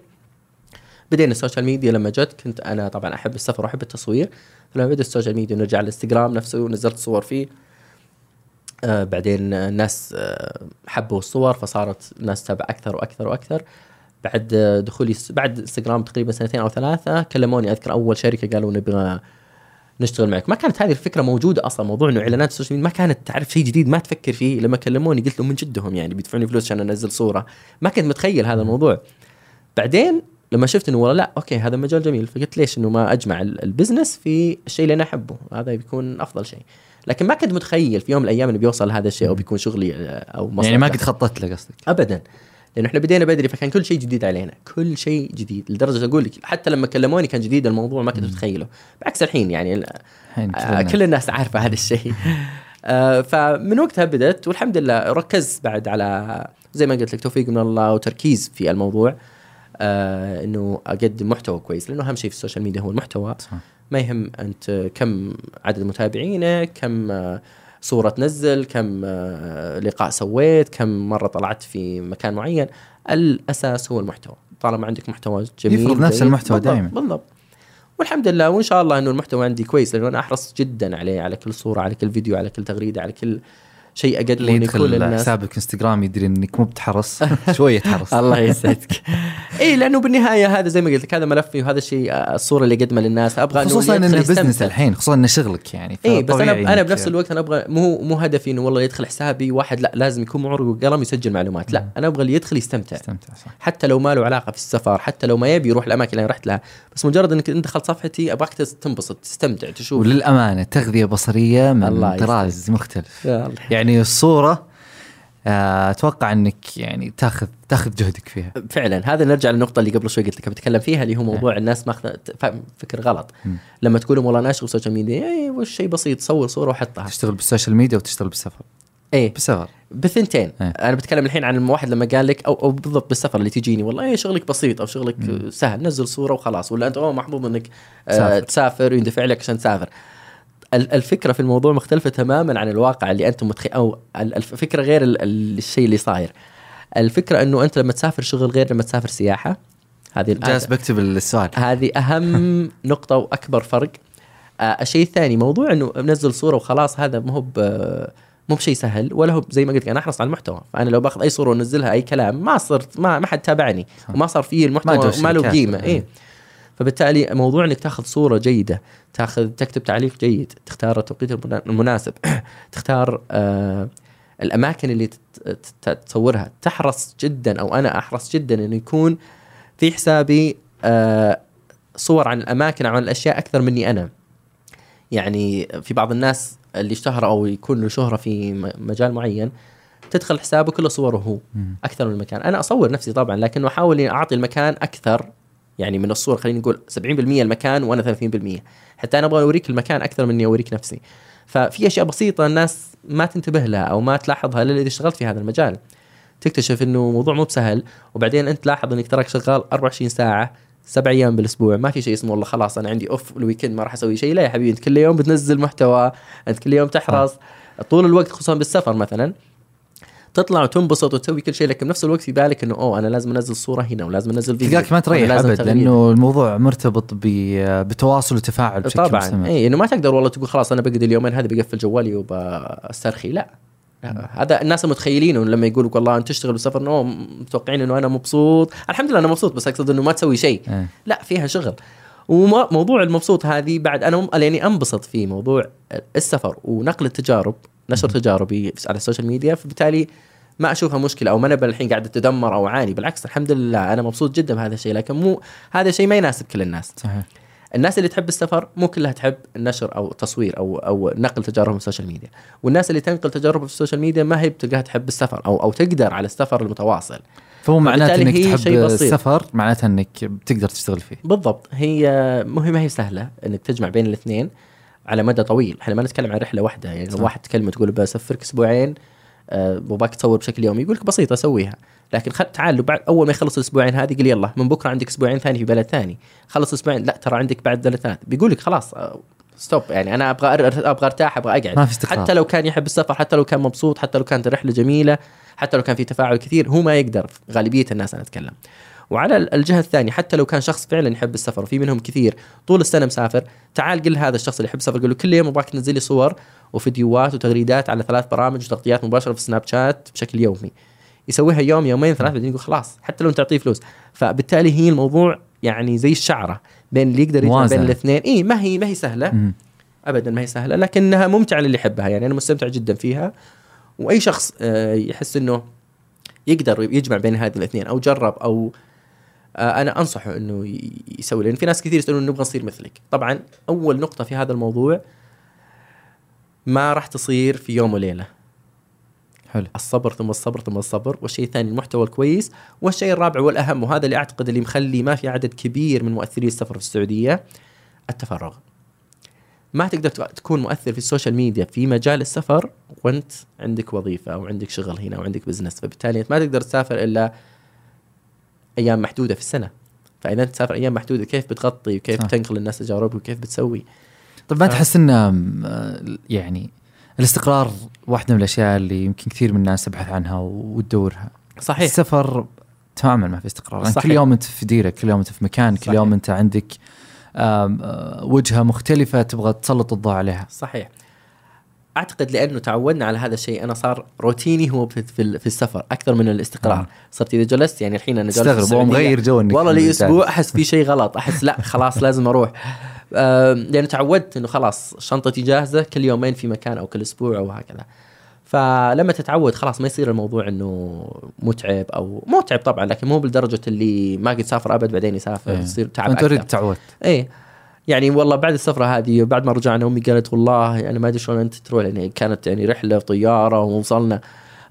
بدينا السوشيال ميديا لما جت كنت أنا طبعا أحب السفر وأحب التصوير. فلما بدأ السوشيال ميديا نرجع الإنستغرام نفسه ونزلت صور فيه. آه بعدين الناس آه حبوا الصور فصارت الناس تتابع أكثر وأكثر وأكثر. بعد دخولي بعد انستغرام تقريبا سنتين أو ثلاثة كلموني أذكر أول شركة قالوا نبغى نشتغل معك. ما كانت هذه الفكرة موجودة أصلا موضوع إنه إعلانات السوشيال ميديا ما كانت تعرف شيء جديد ما تفكر فيه. لما كلموني قلت لهم من جدهم يعني بيدفعوني فلوس عشان أنزل صورة. ما كنت متخيل هذا الموضوع. بعدين لما شفت إنه والله لا أوكي هذا مجال جميل. فقلت ليش إنه ما أجمع ال- ال business في الشيء اللي أنا أحبه؟ هذا بيكون أفضل شيء. لكن ما كنت متخيل في يوم من الأيام إنه بيوصل لهذا الشيء أو بيكون شغلي آه، أو مصدر يعني ما. قد خططت له قصدك؟ ابدا. لأنه إحنا بدينا بدري فكان كل شيء جديد علينا. كل شيء جديد. لدرجة أقول لك حتى لما كلموني كان جديد الموضوع ما كنت اتخيله بعكس الحين يعني آه، الناس. كل الناس عارفة هذا الشيء. آه، فمن وقتها بدأت والحمد لله ركزت بعد على زي ما قلت لك توفيق من الله وتركيز في الموضوع. آه إنه أقدم محتوى كويس لأنه أهم شيء في السوشيال ميديا هو المحتوى صح. ما يهم أنت كم عدد متابعينك كم آه، صورة تنزل كم آه، لقاء سويت كم مرة طلعت في مكان معين الأساس هو المحتوى طالما عندك محتوى جميل يفرض نفس المحتوى دايماً. بالضبط والحمد لله وإن شاء الله إنه المحتوى عندي كويس لأنه أنا أحرص جدا عليه على كل صورة على كل فيديو على كل تغريدة على كل شيء اقدمه يدخل الناس. حسابك إنستغرام يدري إنك مو بتحرص. شوية تحرص. الله يسعدك. اي لأنه بالنهاية هذا زي ما قلت لك هذا ملفي وهذا الشيء آه، الصورة اللي اقدمها للناس. أبغى خصوصا انه business يستمتع. الحين خصوصا انه شغلك يعني اي بس أنا أنا بنفس الوقت أنا أبغى مو مو هدفي إنه والله يدخل حسابي واحد لا لازم يكون معه وقلم يسجل معلومات. لا أنا أبغى اللي يدخل يستمتع. تستمتع صح. حتى لو ما له علاقة في السفر حتى لو ما يبي يروح الأماكن اللي أنا رحت لها. بس مجرد إنك أنت دخلت صفحتي أبغاك تنبسط تستمتع تشوف. وللأمانة تغذية بصرية من طراز مختلف. الله. يعني الصورة آه، أتوقع إنك يعني تاخذ تاخذ جهدك فيها. فعلا. هذا نرجع للنقطة اللي قبل شوي قلت لك بتكلم فيها اللي هو موضوع الناس ماخذة فاهم فكرة غلط. مم. لما تقول لهم والله أنا اشتغل سوشيال ميديا اي وش شيء بسيط صور صورة وحطها. تشتغل بالسوشيال ميديا وتشتغل بالسفر. إيه. بالسفر. بثنتين. إيه. أنا بتكلم الحين عن واحد لما قال لك أو أو بالضبط بالسفر اللي تجيني والله إيه شغلك بسيط أو شغلك مم. سهل نزل صورة وخلاص ولا أنت أوه محظوظ إنك آه تسافر. ويندفع لك عشان تسافر. الفكرة في الموضوع مختلفة تماما عن الواقع اللي أنتم متخيل أو ال- الفكرة غير ال- ال- الشيء اللي صاير. الفكرة إنه أنت لما تسافر شغل غير لما تسافر سياحة هذه جالس بكتب السؤال هذه أهم نقطة وأكبر فرق. آه الشيء الثاني موضوع إنه منزل صورة وخلاص هذا مو هو ب- مو بشيء سهل ولا هو زي ما قلت أنا أحرص على المحتوى. فأنا لو باخذ أي صورة وانزلها أي كلام ما صرت ما ما حد تابعني وما صار فيه المحتوى ما له. قيمة. اي فبالتالي موضوع إنك تاخذ صورة جيدة تاخذ تكتب تعليق جيد تختار التوقيت المنا- المناسب تختار آه الأماكن اللي تصورها. تحرص جدا أو أنا أحرص جدا إنه يكون في حسابي آه صور عن الأماكن عن الأشياء أكثر مني أنا. يعني في بعض الناس اللي اشتهر أو يكون له شهرة في مجال معين تدخل حسابه كله صوره هو. أكثر من المكان أنا أصور نفسي طبعا لكن أحاول إني أعطي المكان أكثر يعني من الصور خلينا نقول 70% المكان وأنا 30% حتى أنا أبغى أوريك المكان أكثر من إني أوريك نفسي. ففي أشياء بسيطة الناس ما تنتبه لها أو ما تلاحظها إلا إذا اشتغلت في هذا المجال. تكتشف إنه موضوع مو بسهل وبعدين أنت لاحظ إنك تراك شغال 24 ساعة سبع أيام بالأسبوع ما في شيء اسمه والله خلاص أنا عندي off ال weekend ما راح أسوي شيء. لا يا حبيبي أنت كل يوم بتنزل محتوى أنت كل يوم تحرص. طول الوقت خصوصا بالسفر مثلا تطلع وتنبسط وتسوي كل شيء لكن بنفس الوقت في بالك إنه أوه أنا لازم أنزل صورة هنا ولازم أنزل فيديو تلقاك ما تريح لازم ابد. لأنه الموضوع مرتبط بتواصل وتفاعل بشكل طبعا. مستمر اي إنه ما تقدر والله تقول خلاص أنا بقعد اليومين هذه بقفل جوالي وبسترخي لا. هذا الناس متخيلين لما يقولوا لك والله أنت تشتغل بالسفر إنه متوقعين إنه أنا مبسوط. الحمد لله أنا مبسوط بس أقصد إنه ما تسوي شيء. إيه. لا فيها شغل. وموضوع المبسوط هذه بعد أنا يعني أنبسط في موضوع السفر ونقل التجارب نشر تجاربي على السوشيال ميديا فبالتالي ما أشوفها مشكلة أو ما أنا الحين قاعد اتذمر أو أعاني. بالعكس الحمد لله أنا مبسوط جدا بهذا الشيء لكن مو هذا شيء ما يناسب كل الناس. صحيح. الناس اللي تحب السفر مو كلها تحب النشر أو التصوير أو أو نقل تجاربهم في السوشيال ميديا. والناس اللي تنقل تجاربها في السوشيال ميديا ما هي بتلقاها تحب السفر أو أو تقدر على السفر المتواصل. فهو معناته إنك تحب. السفر معناته إنك بتقدر تشتغل فيه. بالضبط. هي مهمة هي سهلة إنك تجمع بين الاثنين. على مدى طويل، إحنا ما نتكلم عن رحلة واحدة. يعني لو صح. واحد تكلمه تقول بسفرك أسبوعين آه، وباك تصور بشكل يومي يقول لك بسيطة اسويها، لكن خل تعال لو بعد أول ما يخلص الأسبوعين هذه قل يلا من بكرة عندك أسبوعين ثاني في بلد ثاني، خلص أسبوعين لا ترى عندك بعد ثالث، بيقول لك خلاص آه، ستوب يعني أنا أبغى أر- أبغى أرتاح أبغى أقعد. ما في استقرار. حتى لو كان يحب السفر حتى لو كان مبسوط حتى لو كانت الرحلة جميلة حتى لو كان في تفاعل كثير هو ما يقدر. غالبية الناس أنا أتكلم. وعلى ال- الجهة الثانية حتى لو كان شخص فعلا يحب السفر وفي منهم كثير طول السنة مسافر تعال قل هذا الشخص اللي يحب السفر قل له كل يوم أبغاك تنزل لي صور وفيديوهات وتغريدات على ثلاث برامج وتغطيات مباشرة في سناب شات بشكل يومي. يسويها يوم يومين ثلاث بعدين يقول خلاص حتى لو تعطيه فلوس. فبالتالي هي الموضوع يعني زي الشعرة بين اللي يقدر يجمع. بين الاثنين. اي ما هي ما هي سهلة. ابدا ما هي سهلة لكنها ممتعة للي يحبها. يعني أنا مستمتع جدا فيها. وأي شخص آه، يحس إنه يقدر يجمع بين هذه الاثنين أو جرب أو أنا أنصحه إنه يسوي لأن في ناس كثير يسألون نبغى نصير مثلك. طبعا أول نقطة في هذا الموضوع ما راح تصير في يوم وليلة. حلو. الصبر ثم الصبر ثم الصبر والشيء الثاني المحتوى الكويس والشيء الرابع والأهم وهذا اللي أعتقد اللي مخلي ما في عدد كبير من مؤثري السفر في السعودية التفرغ. ما تقدر تك- تكون مؤثر في السوشيال ميديا في مجال السفر وأنت عندك وظيفة أو عندك شغل هنا أو عندك بزنس فبالتالي أنت ما تقدر تسافر إلا أيام محدودة في السنة فإذا أنت تسافر أيام محدودة كيف بتغطي وكيف صح. تنقل الناس تجاربك وكيف بتسوي طب ما آه. تحس إن آه، يعني الاستقرار واحدة من الأشياء اللي يمكن كثير من الناس تبحث عنها وتدورها صحيح السفر تماما ما في استقرار يعني. كل يوم أنت في ديرة كل يوم أنت في مكان كل صحيح. يوم أنت عندك آه، وجهة مختلفة تبغى تسلط الضوء عليها صحيح أعتقد لأنه تعودنا على هذا الشيء أنا صار روتيني هو في في السفر أكثر من الاستقرار. آه. صرت إذا جلست يعني الحين أنا جالس السعودية، مغير جو إنك والله لي. أسبوع أحس في شيء غلط أحس لا خلاص لازم أروح. لأنه تعودت إنه خلاص شنطتي جاهزة كل يومين في مكان أو كل أسبوع أو هكذا. فلما تتعود خلاص ما يصير الموضوع إنه متعب أو متعب طبعا لكن مو بالدرجة اللي ما قد سافر أبد بعدين يسافر إيه. يصير تعب already تعودت. إيه. يعني والله بعد السفرة هذه بعد ما رجعنا أمي قالت والله أنا ما أدري شلون أنت تروح يعني كانت يعني رحلة طيارة ووصلنا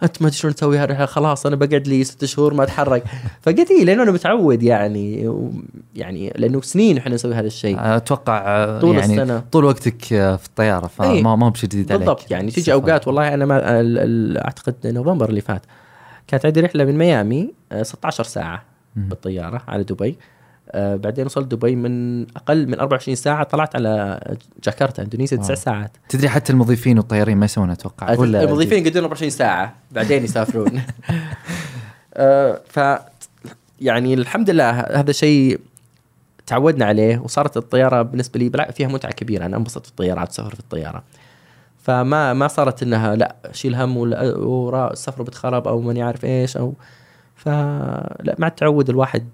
أنت ما تدري شلون تسوي هالرحلة خلاص أنا بقعد لي ست شهور ما أتحرك فقلت إيه لأنه أنا متعود يعني و- يعني لأنه سنين إحنا نسوي هذا الشيء أتوقع آه، طول يعني السنة. طول وقتك آه، في الطيارة إيه. فما ما هو بشيء جديد عليك بالضبط يعني السفر. أوقات والله أنا ما ال- ال- أعتقد نوفمبر اللي فات كانت عندي رحلة من ميامي آه، 16 ساعة مم. بالطيارة على دبي آه، بعدين وصلت دبي من أقل من 24 ساعة طلعت على جاكرتا إندونيسيا تسع. ساعات. تدري حتى المضيفين والطيارين ما يسوون أتوقع؟ ولا الموظفين يقعدون 24 ساعة بعدين يسافرون. آه، ف يعني الحمد لله هذا شيء تعودنا عليه وصارت الطيارة بالنسبة لي فيها متعة كبيرة أنا انبسط في الطيارات والسفر في الطيارة. فما ما صارت إنها لا شيل هم ولا- ورا السفر بتخرب أو ماني عارف إيش أو فلا مع التعود الواحد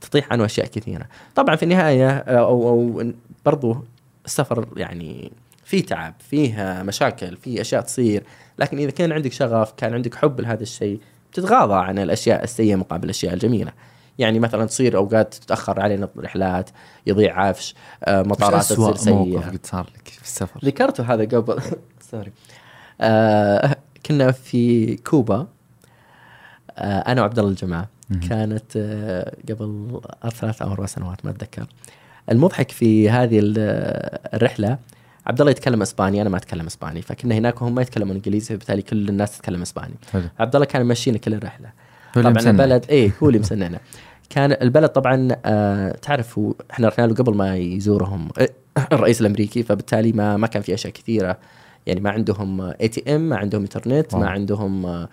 تطيح عنه أشياء كثيرة. طبعا في النهاية أو أو برضو السفر يعني فيه تعب فيه مشاكل فيه أشياء تصير. لكن إذا كان عندك شغف كان عندك حب لهذا الشيء بتتغاضى عن الأشياء السيئة مقابل الأشياء الجميلة. يعني مثلا تصير أوقات تتأخر علينا الرحلات يضيع عفش آه، مطارات تصير موقف سيئه قد صار لك في السفر؟ ذكرته هذا قبل سوري. آه كنا في كوبا آه أنا وعبد الله الجماعة. كانت آه قبل ثلاث أو أربع سنوات ما أتذكر. المضحك في هذه ال- الرحلة عبد الله يتكلم إسباني أنا ما أتكلم إسباني فكنا هناك وهم ما يتكلمون إنجليزي فبالتالي كل الناس تتكلم إسباني. عبد الله كان ماشينا كل الرحلة. هو اللي طبعا. البلد إيه هو اللي مسننا كان البلد طبعا آه تعرف هو إحنا رحنا له قبل ما يزورهم الرئيس الأمريكي فبالتالي ما ما كان في أشياء كثيرة. يعني ما عندهم ATM ما عندهم إنترنت. ما عندهم آه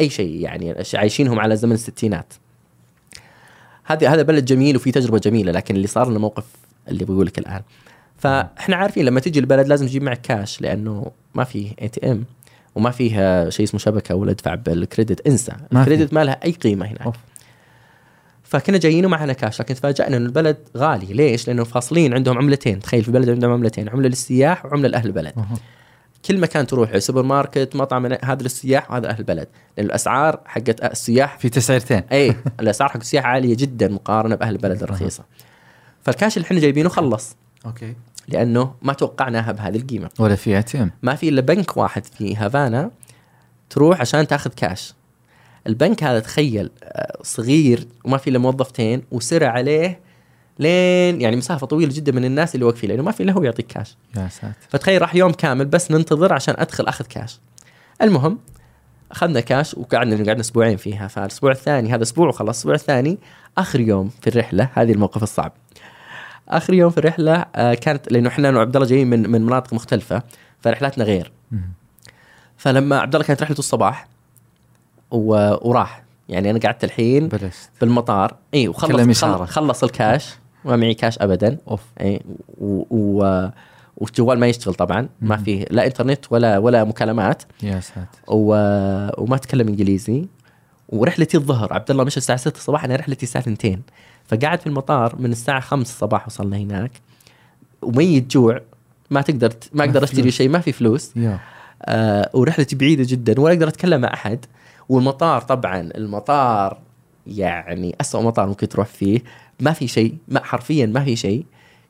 أي شيء يعني عايشينهم على زمن الستينات هذا هذا بلد جميل وفي تجربة جميلة لكن اللي صار لنا موقف اللي بقول لك الآن فإحنا عارفين لما تجي البلد لازم تجيب معك كاش لأنه ما في ATM وما فيها شيء اسمه شبكة ولا ادفع بال credit انسى. ال credit ما لها أي قيمة هناك أوف. فكنا جايين ومعنا كاش لكن تفاجئنا إنه البلد غالي ليش؟ لأنه فاصلين عندهم عملتين تخيل في البلد عندهم عملتين عملة للسياح وعملة لأهل البلد أها. كل مكان تروح سوبر ماركت مطعم هذا للسياح وهذا لاهل البلد. لأن الأسعار حقت السياح في تسعيرتين. اي الأسعار حق السياحه عالية جدا مقارنة بأهل البلد الرخيصة. فالكاش اللي إحنا جايبينه خلص. okay. لأنه ما توقعناها بهذه القيمة. ولا في ATM ما في إلا بنك واحد في هافانا تروح عشان تاخذ كاش. البنك هذا تخيل آه، صغير وما في إلا موظفتين وسرع عليه لين يعني مسافة طويلة جدا من الناس اللي واقفين لأنه ما في الا هو يعطيك كاش يا ساتر. فتخيل راح يوم كامل بس ننتظر عشان أدخل أخذ كاش المهم أخذنا كاش وقعدنا قعدنا أسبوعين فيها. فالأسبوع الثاني هذا أسبوع وخلص الأسبوع الثاني آخر يوم في الرحلة هذه الموقف الصعب. آخر يوم في الرحلة آه، كانت لأنه إحنا أنا وعبد الله جايين من من مناطق مختلفة فرحلاتنا غير. فلما عبد الله كانت رحلته الصباح و... وراح. يعني أنا قعدت الحين بلشت. بالمطار. إي وخلص. خلص, خلص الكاش ما معي كاش ابدا. أوف. اي و... والجوال ما يشتغل طبعا. ما. فيه لا إنترنت ولا ولا مكالمات. يا ساتر. و... وما أتكلم إنجليزي. ورحلتي الظهر عبد الله مشى الساعة 6 الصباح أنا رحلتي الساعة 2 فقعد في المطار من الساعة 5 الصباح وصلنا هناك. وميت جوع ما تقدر ما أقدر أشتري. شيء ما في فلوس. آه ورحلتي بعيدة جدا ولا أقدر أتكلم مع أحد. والمطار طبعا المطار يعني أسوأ مطار ممكن تروح فيه. ما في شيء ما حرفيا ما في شيء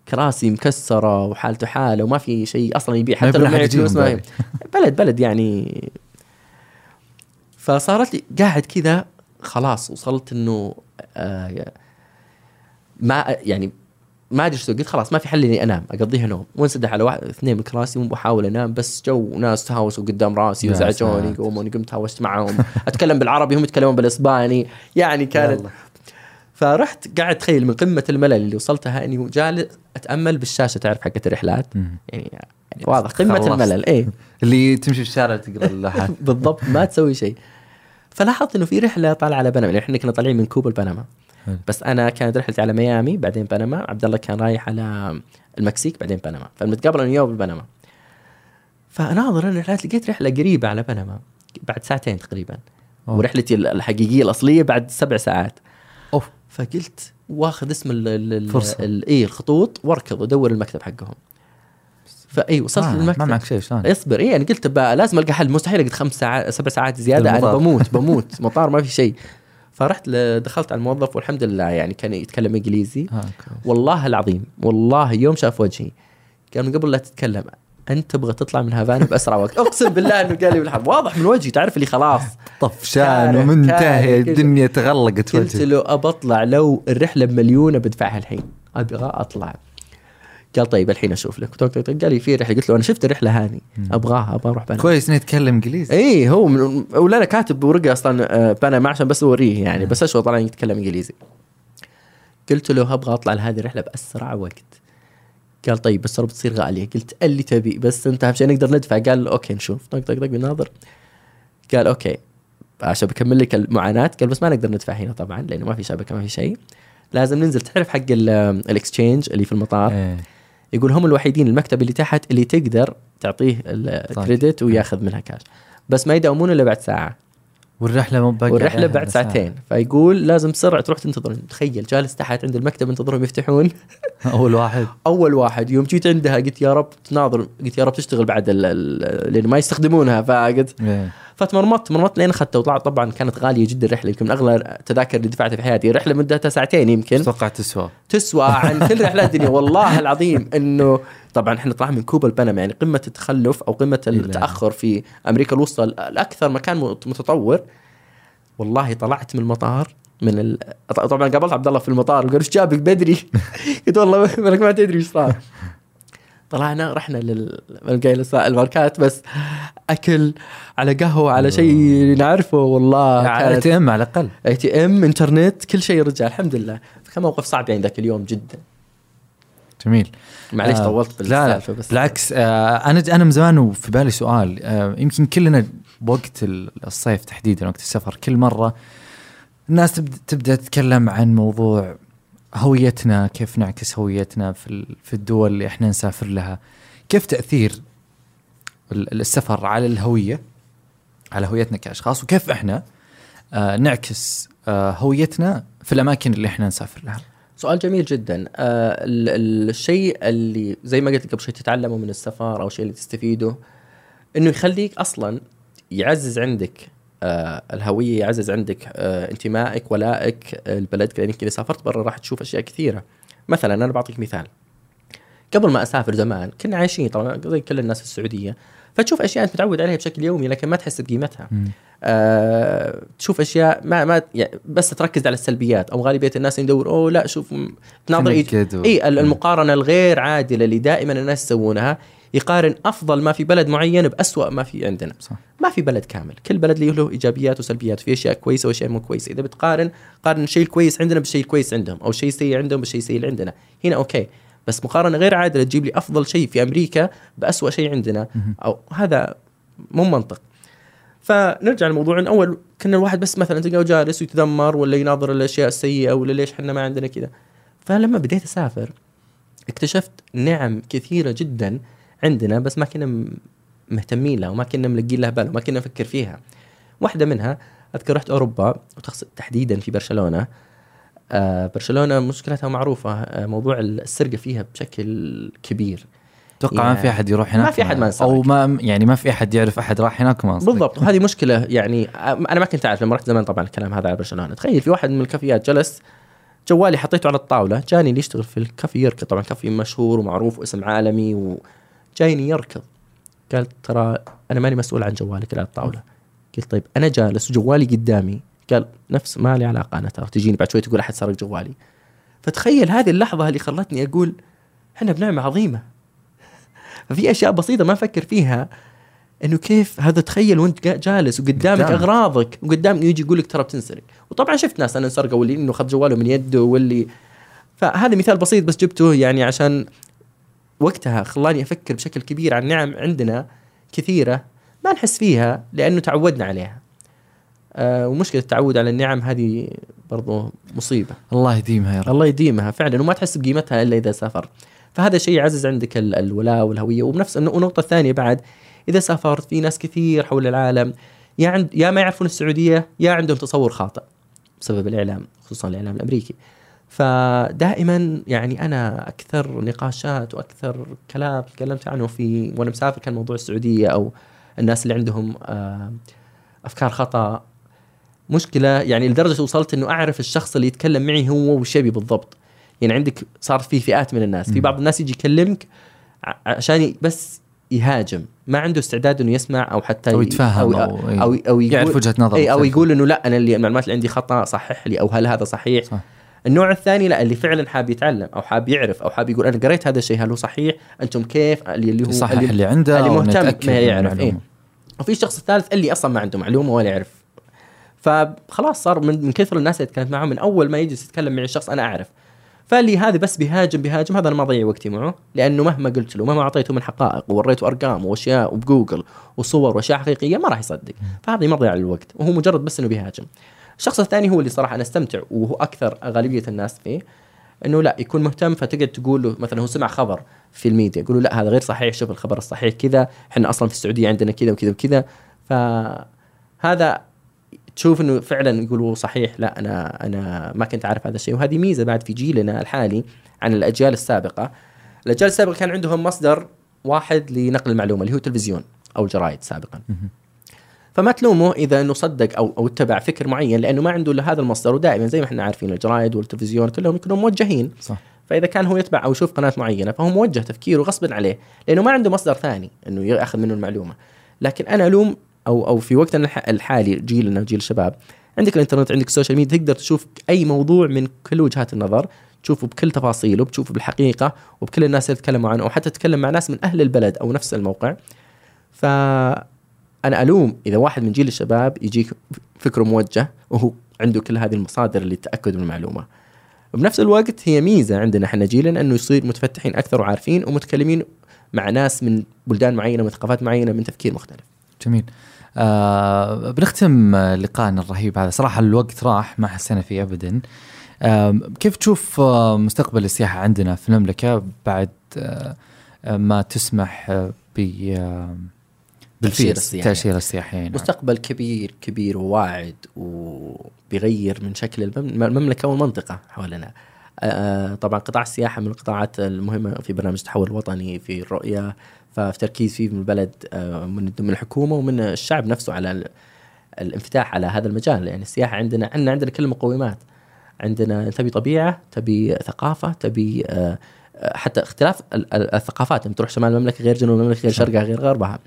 كراسي مكسرة وحالته حالة وما في شيء أصلا يبيع حتى لو معي فلوس ما بلد بلد يعني فصارت لي قاعد كذا خلاص وصلت إنه آه ما يعني ما أدري. قلت خلاص ما في حل إني أنام أقضيها نوم وانسدح على واحد اثنين من كراسي واحاول أنام بس جو ناس تهاوسوا قدام راسي وزعجوني. يقومون قمت تهاوشت معهم أتكلم بالعربي هم يتكلمون بالإسباني يعني كانت. فرحت قاعد تخيل من قمة الملل اللي وصلتها إني جالس أتأمل بالشاشة تعرف حقت الرحلات. يعني, واضح قمة. الملل إيه. اللي تمشي في الشارع تقرا اللوحات. بالضبط ما تسوي شيء. فلاحظت إنه في رحلة طالعة على بنما يعني إحنا كنا طالعين من كوبا لبنما. بس أنا كانت رحلتي على ميامي بعدين بنما. عبد الله كان رايح على المكسيك بعدين بنما. فبنتقابل أنا وياه ببنما. فأناظر أنا رحلات لقيت رحلة قريبة على بنما بعد ساعتين تقريبا. أوه. ورحلتي الحقيقية الأصلية بعد سبع ساعات. أوف. فقلت واخذ اسم ال اي الخطوط واركض ودور المكتب حقهم. فاي وصلت آه، للمكتب. ما معك شيء شلون؟ اصبر. إيه أنا قلت لازم ألقى حل. مستحيل أقعد خمس ساعات سبع ساعات زيادة أنا المطار. بموت بموت. مطار ما في شيء. فرحت دخلت على الموظف والحمد لله يعني كان يتكلم إنجليزي. آه،. والله العظيم والله يوم شاف وجهي. كان من قبل لا تتكلم أنت تبغى تطلع من هافانا بأسرع وقت. أقسم بالله إنه قال لي بالحرف واضح من وجهي تعرف اللي خلاص. طفشان ومنتهي. الدنيا تغلقت قلت وجهك. له أبى أطلع لو الرحلة بمليون بدفعها الحين. أبغى أطلع. قال طيب الحين أشوف لك. قال لي في رحلة. قلت له أنا شفت الرحلة هذه. أبغاها أبغى أروح بنا كويس اني اتكلم إنجليزي. اي هو من ولا أنا كاتب بورقه أصلا آه، بنما عشان بس أوريه يعني بس أشوف طالع يتكلم إنجليزي. قلت له أبغى أطلع لهذه الرحلة بأسرع وقت. قال طيب بس ترى بتصير غالية. قلت اللي تبي بس أنت أهم شيء نقدر ندفع. قال okay نشوف. طق طق طق بناظر قال okay. عشان بكمل لك المعاناة. قال بس ما نقدر ندفع هنا طبعا لأنه ما في شبكه ما في شيء. لازم ننزل. تعرف حق ال exchange اللي في المطار؟ إيه. يقول هم الوحيدين المكتب اللي تحت اللي تقدر تعطيه ال credit وياخذ منها كاش بس ما يداومون إلا بعد ساعة. والرحلة مو باقي والرحلة بعد إلا ساعة. ساعتين. فيقول لازم بسرعة تروح تنتظر تخيل جالس تحت عند المكتب انتظرهم يفتحون. أول واحد. أول واحد. يوم جيت عندها قلت يا رب تناظر قلت يا رب تشتغل بعد لأن ما يستخدمونها. فقلت إيه. فتمرمطت مرمطت لين اخذتها وطلعت طبعا كانت غالية جدا الرحلة. يمكن من أغلى التذاكر اللي دفعتها في حياتي. رحله مدتها ساعتين يمكن. أتوقع تسوى. تسوى عن كل رحلات الدنيا. والله العظيم إنه طبعا إحنا طلعنا من كوبا لبنما يعني قمة التخلف أو قمة التأخر في أمريكا الوسطى الأكثر مكان متطور. والله طلعت من المطار من ال... طبعا قابلت عبد الله في المطار. وقال إيش جابك؟ بدري؟ قلت والله ما تدري إيش صار. طلعنا رحنا لل الماركات بس أكل على قهوة على شيء نعرفه والله على ATM على الأقل. ATM إنترنت كل شيء رجع الحمد لله. فكان موقف صعب يعني ذاك اليوم جدا. جميل. معليش آه، طولت لا لا بالسالفة بس بالعكس آه أنا أنا من زمان وفي بالي سؤال آه يمكن كلنا بوقت ال- الصيف تحديدا وقت السفر كل مرة الناس تبدأ تتكلم عن موضوع هويتنا كيف نعكس هويتنا في في الدول اللي إحنا نسافر لها؟ كيف تأثير ال- السفر على الهوية على هويتنا كأشخاص؟ وكيف إحنا آه نعكس آه هويتنا في الأماكن اللي إحنا نسافر لها؟ سؤال جميل جدا. آه ال- ال- الشيء اللي زي ما قلت قبل شوي تتعلمه من السفر أو الشيء اللي تستفيده إنه يخليك أصلا يعزز عندك الهوية يعزز عندك آه انتمائك ولائك آه، البلد لانك إذا سافرت برا راح تشوف أشياء كثيرة. مثلا أنا بعطيك مثال. قبل ما أسافر زمان كنا عايشين طبعا زي كل الناس في السعودية فتشوف أشياء أنت متعود عليها بشكل يومي لكن ما تحس بقيمتها. آه، تشوف أشياء ما ما يعني بس تركز على السلبيات. أو غالبية الناس يدور أوه لا شوف تناظر إيه إي ال- المقارنة الغير عادلة اللي دائما الناس يسوونها يقارن أفضل ما في بلد معين بأسوأ ما في عندنا. صح. ما في بلد كامل. كل بلد له إيجابيات وسلبيات. في أشياء كويسة وأشياء مو كويسة. إذا بتقارن قارن الشيء الكويس عندنا بالشيء الكويس عندهم أو الشيء السيء عندهم بالشيء السيء اللي عندنا هنا okay. بس مقارنة غير عادلة تجيب لي أفضل شيء في أمريكا بأسوأ شيء عندنا. أو هذا مو منطق. فنرجع للموضوع إن أول كنا الواحد بس مثلا تلقاه جالس ويتذمر ولا يناظر الأشياء السيئة ولا ليش إحنا ما عندنا كذا. فلما بديت أسافر اكتشفت نعم كثيرة جدا عندنا بس ما كنا مهتمين لها وما كنا ملقين لها بال وما كنا نفكر فيها. واحدة منها أذكر رحت أوروبا وتخص تحديدا في برشلونة. آه برشلونة مشكلتها معروفة آه موضوع السرقة فيها بشكل كبير. أتوقع ما في أحد يروح ما هناك في أحد ما انسرق. أو ما يعني ما في أحد يعرف أحد راح هناك ما. بالضبط. وهذه مشكلة يعني أنا ما كنت أعرف لما رحت زمان طبعا الكلام هذا على برشلونة. تخيل في واحد من الكافيات جلس جوالي حطيته على الطاولة جاني اللي يشتغل في الكافي يركض طبعا كافي مشهور ومعروف واسم عالمي وجايني يركض. قال ترى أنا ماني مسؤول عن جوالك على الطاوله قلت طيب أنا جالس وجوالي قدامي. قال نفس ما لي علاقة أنا ترى. تجيني بعد شوي تقول أحد سرق جوالي. فتخيل هذه اللحظة اللي خلتني أقول إحنا بنعمة عظيمة. ففي أشياء بسيطة ما أفكر فيها إنه كيف هذا تخيل وأنت جا- جالس وقدامك قدامك. أغراضك وقدامك يجي يقول لك ترى بتنسرق. وطبعا شفت ناس أنا انسرقوا واللي إنه اخذ جواله من يده واللي فهذا مثال بسيط بس جبته يعني عشان وقتها خلاني أفكر بشكل كبير عن نعم عندنا كثيرة ما نحس فيها لأنه تعودنا عليها. آه ومشكلة التعود على النعم هذه برضو مصيبة. الله يديمها يا رب. الله يديمها فعلا وما تحس بقيمتها إلا إذا سافرت فهذا شيء يعزز عندك ال- الولاء والهوية. وبنفس الن- والنقطة الثانية بعد إذا سافرت في ناس كثير حول العالم يا عند يا ما يعرفون السعودية يا عندهم تصور خاطئ بسبب الإعلام خصوصا الإعلام الأمريكي. فدائما يعني أنا أكثر نقاشات وأكثر كلام تكلمت عنه في وأنا مسافر كان موضوع السعودية أو الناس اللي عندهم آه، أفكار خطأ مشكلة يعني لدرجة وصلت إنه أعرف الشخص اللي يتكلم معي هو وش يبي بالضبط يعني عندك صار في فئات من الناس في. بعض الناس يجي يكلمك عشان بس يهاجم ما عنده استعداد إنه يسمع أو حتى أو يتفهم أو أو, أو, أو يقول يعرف وجهة نظر اي أو. يقول إنه لا أنا اللي المعلومات اللي عندي خطأ صحح لي أو هل هذا صحيح صح. النوع الثاني لا اللي فعلا حاب يتعلم أو حاب يعرف أو حاب يقول أنا قريت هذا الشيء هل هو صحيح؟ أنتم كيف؟ اللي اللي هو يصحح اللي, اللي عنده اللي مهتم ما يعرف. إيه. وفي الشخص الثالث اللي أصلا ما عنده معلومة ولا يعرف. فخلاص صار من, من كثر الناس اللي تكلمت معهم من أول ما يجلس يتكلم معي الشخص أنا أعرف. فاللي هذا بس بيهاجم بيهاجم هذا أنا ما اضيع وقتي معه لأنه مهما قلت له مهما أعطيته من حقائق ووريته أرقام وأشياء وبجوجل وصور وأشياء حقيقية ما راح يصدق. فهذه مضيعه للوقت وهو مجرد بس إنه بيهاجم. الشخص الثاني هو اللي صراحة أنا أستمتع وهو أكثر غالبية الناس فيه إنه لا يكون مهتم فتقعد تقول له مثلا هو سمع خبر في الميديا يقول له لا هذا غير صحيح شوف الخبر الصحيح كذا إحنا أصلا في السعودية عندنا كذا وكذا وكذا. فهذا تشوف إنه فعلا يقولوا صحيح لا أنا أنا ما كنت عارف هذا الشيء. وهذه ميزة بعد في جيلنا الحالي عن الأجيال السابقة. الأجيال السابقة كان عندهم مصدر واحد لنقل المعلومة اللي هو التلفزيون أو الجرايد سابقا. فما تلومه إذا إنه صدق أو أو اتبع فكر معين لأنه ما عنده إلا هذا المصدر ودائما زي ما إحنا عارفين الجرايد والتلفزيون كلهم يكونوا موجهين. صح. فإذا كان هو يتبع أو يشوف قناة معينة فهو موجه تفكيره غصبا عليه لأنه ما عنده مصدر ثاني إنه يأخذ منه المعلومة. لكن أنا ألوم أو أو في وقتنا الح- الحالي جيلنا جيل الشباب عندك الإنترنت عندك ال social media تقدر تشوف أي موضوع من كل وجهات النظر تشوفه بكل تفاصيله بتشوفه بالحقيقة وبكل الناس اللي تتكلموا عنه أو حتى تتكلم مع ناس من أهل البلد أو نفس الموقع. ف أنا ألوم إذا واحد من جيل الشباب يجيك فكره موجه وهو عنده كل هذه المصادر اللي تأكد من المعلومة. بنفس الوقت هي ميزة عندنا إحنا جيلنا إنه يصير متفتحين أكثر وعارفين ومتكلمين مع ناس من بلدان معينة من ثقافات معينة من تفكير مختلف. جميل. آه بنختم لقائنا الرهيب هذا. صراحة الوقت راح ما حسينا فيه ابدا. آه كيف تشوف آه مستقبل السياحة عندنا في المملكة بعد آه آه، ما تسمح آه ب آه تأشيرة بالفيز السياحية. تأشيرة السياحية نعم. مستقبل كبير كبير وواعد وبيغير من شكل المم- المملكة والمنطقة حولنا آه، طبعا قطاع السياحة من القطاعات المهمة في برنامج التحول الوطني في الرؤية ففي تركيز فيه من البلد آه، من من الحكومة ومن الشعب نفسه على ال- الانفتاح على هذا المجال يعني السياحة عندنا عندنا عندنا كل المقومات عندنا تبي طبيعة تبي ثقافة تبي آه، آه، حتى اختلاف ال- ال- الثقافات لما تروح شمال المملكة غير جنوب المملكة غير. شرقها غير غربها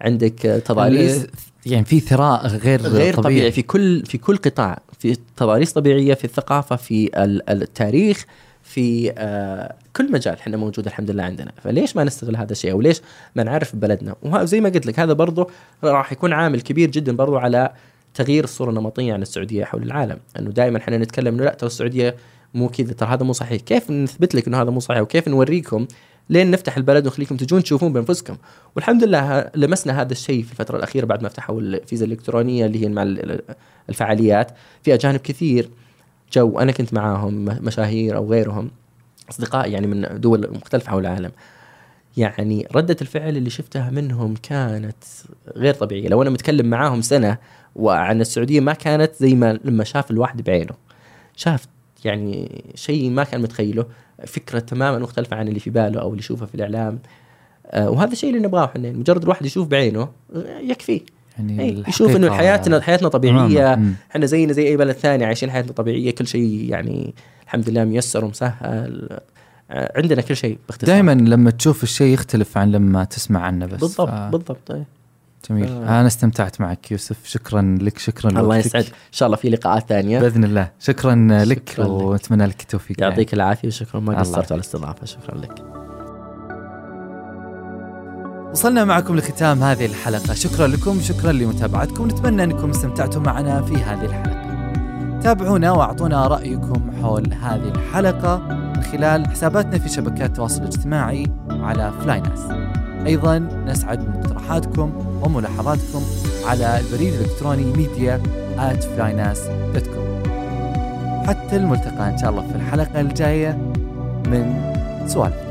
عندك تضاريس يعني في ثراء غير, غير طبيعي. في كل في كل قطاع. في تضاريس طبيعية في الثقافة في ال- التاريخ في آه كل مجال إحنا موجود الحمد لله عندنا. فليش ما نستغل هذا الشيء؟ أو ليش ما نعرف بلدنا؟ وزي ما قلت لك هذا برضه راح يكون عامل كبير جدا برضه على تغيير الصورة النمطية عن السعودية حول العالم. إنه دائما إحنا نتكلم إنه لا ترى السعودية مو كذا ترى هذا مو صحيح. كيف نثبت لك إنه هذا مو صحيح؟ وكيف نوريكم لين نفتح البلد ونخليكم تجون تشوفون بأنفسكم. والحمد لله لمسنا هذا الشيء في الفترة الأخيرة بعد ما فتحوا الفيزا الإلكترونية اللي هي مع ال- الفعاليات. في أجانب كثير جو أنا كنت معاهم مشاهير أو غيرهم اصدقاء يعني من دول مختلفة حول العالم. يعني ردة الفعل اللي شفتها منهم كانت غير طبيعية. لو أنا متكلم معاهم سنة وعن السعودية ما كانت زي ما لما شاف الواحد بعينه. شاف يعني شيء ما كان متخيله. فكرة تماما مختلفة عن اللي في باله أو اللي يشوفه في الإعلام. آه، وهذا الشيء اللي نبغاه إحنا. مجرد الواحد يشوف بعينه آه، يكفيه يعني إيه، يشوف إنه حياتنا حياتنا طبيعية. إحنا زينا زي أي بلد ثاني عايشين حياتنا طبيعية. كل شيء يعني الحمد لله ميسر ومسهل. آه، عندنا كل شيء باختصار. دائما لما تشوف الشيء يختلف عن لما تسمع عنه بس. بالضبط ف- بالضبط. إيه. جميل. آه. أنا استمتعت معك يوسف. شكرا لك شكرا الله لوقتك. يسعدك. إن شاء الله في لقاءات ثانية. بإذن الله. شكرا لك شكراً لك. ونتمنى لك التوفيق يعطيك العافية وشكرا. ما الله قصرت. على الاستضافة. شكرا لك. وصلنا معكم لختام هذه الحلقة. شكرا لكم شكرا لمتابعتكم. نتمنى أنكم استمتعتم معنا في هذه الحلقة. تابعونا وأعطونا رأيكم حول هذه الحلقة من خلال حساباتنا في شبكات التواصل الاجتماعي على فلايناس أيضا نسعد بمقترحاتكم وملاحظاتكم على البريد الإلكتروني ميديا at flynas.com حتى الملتقى إن شاء الله في الحلقة الجاية من سوالف.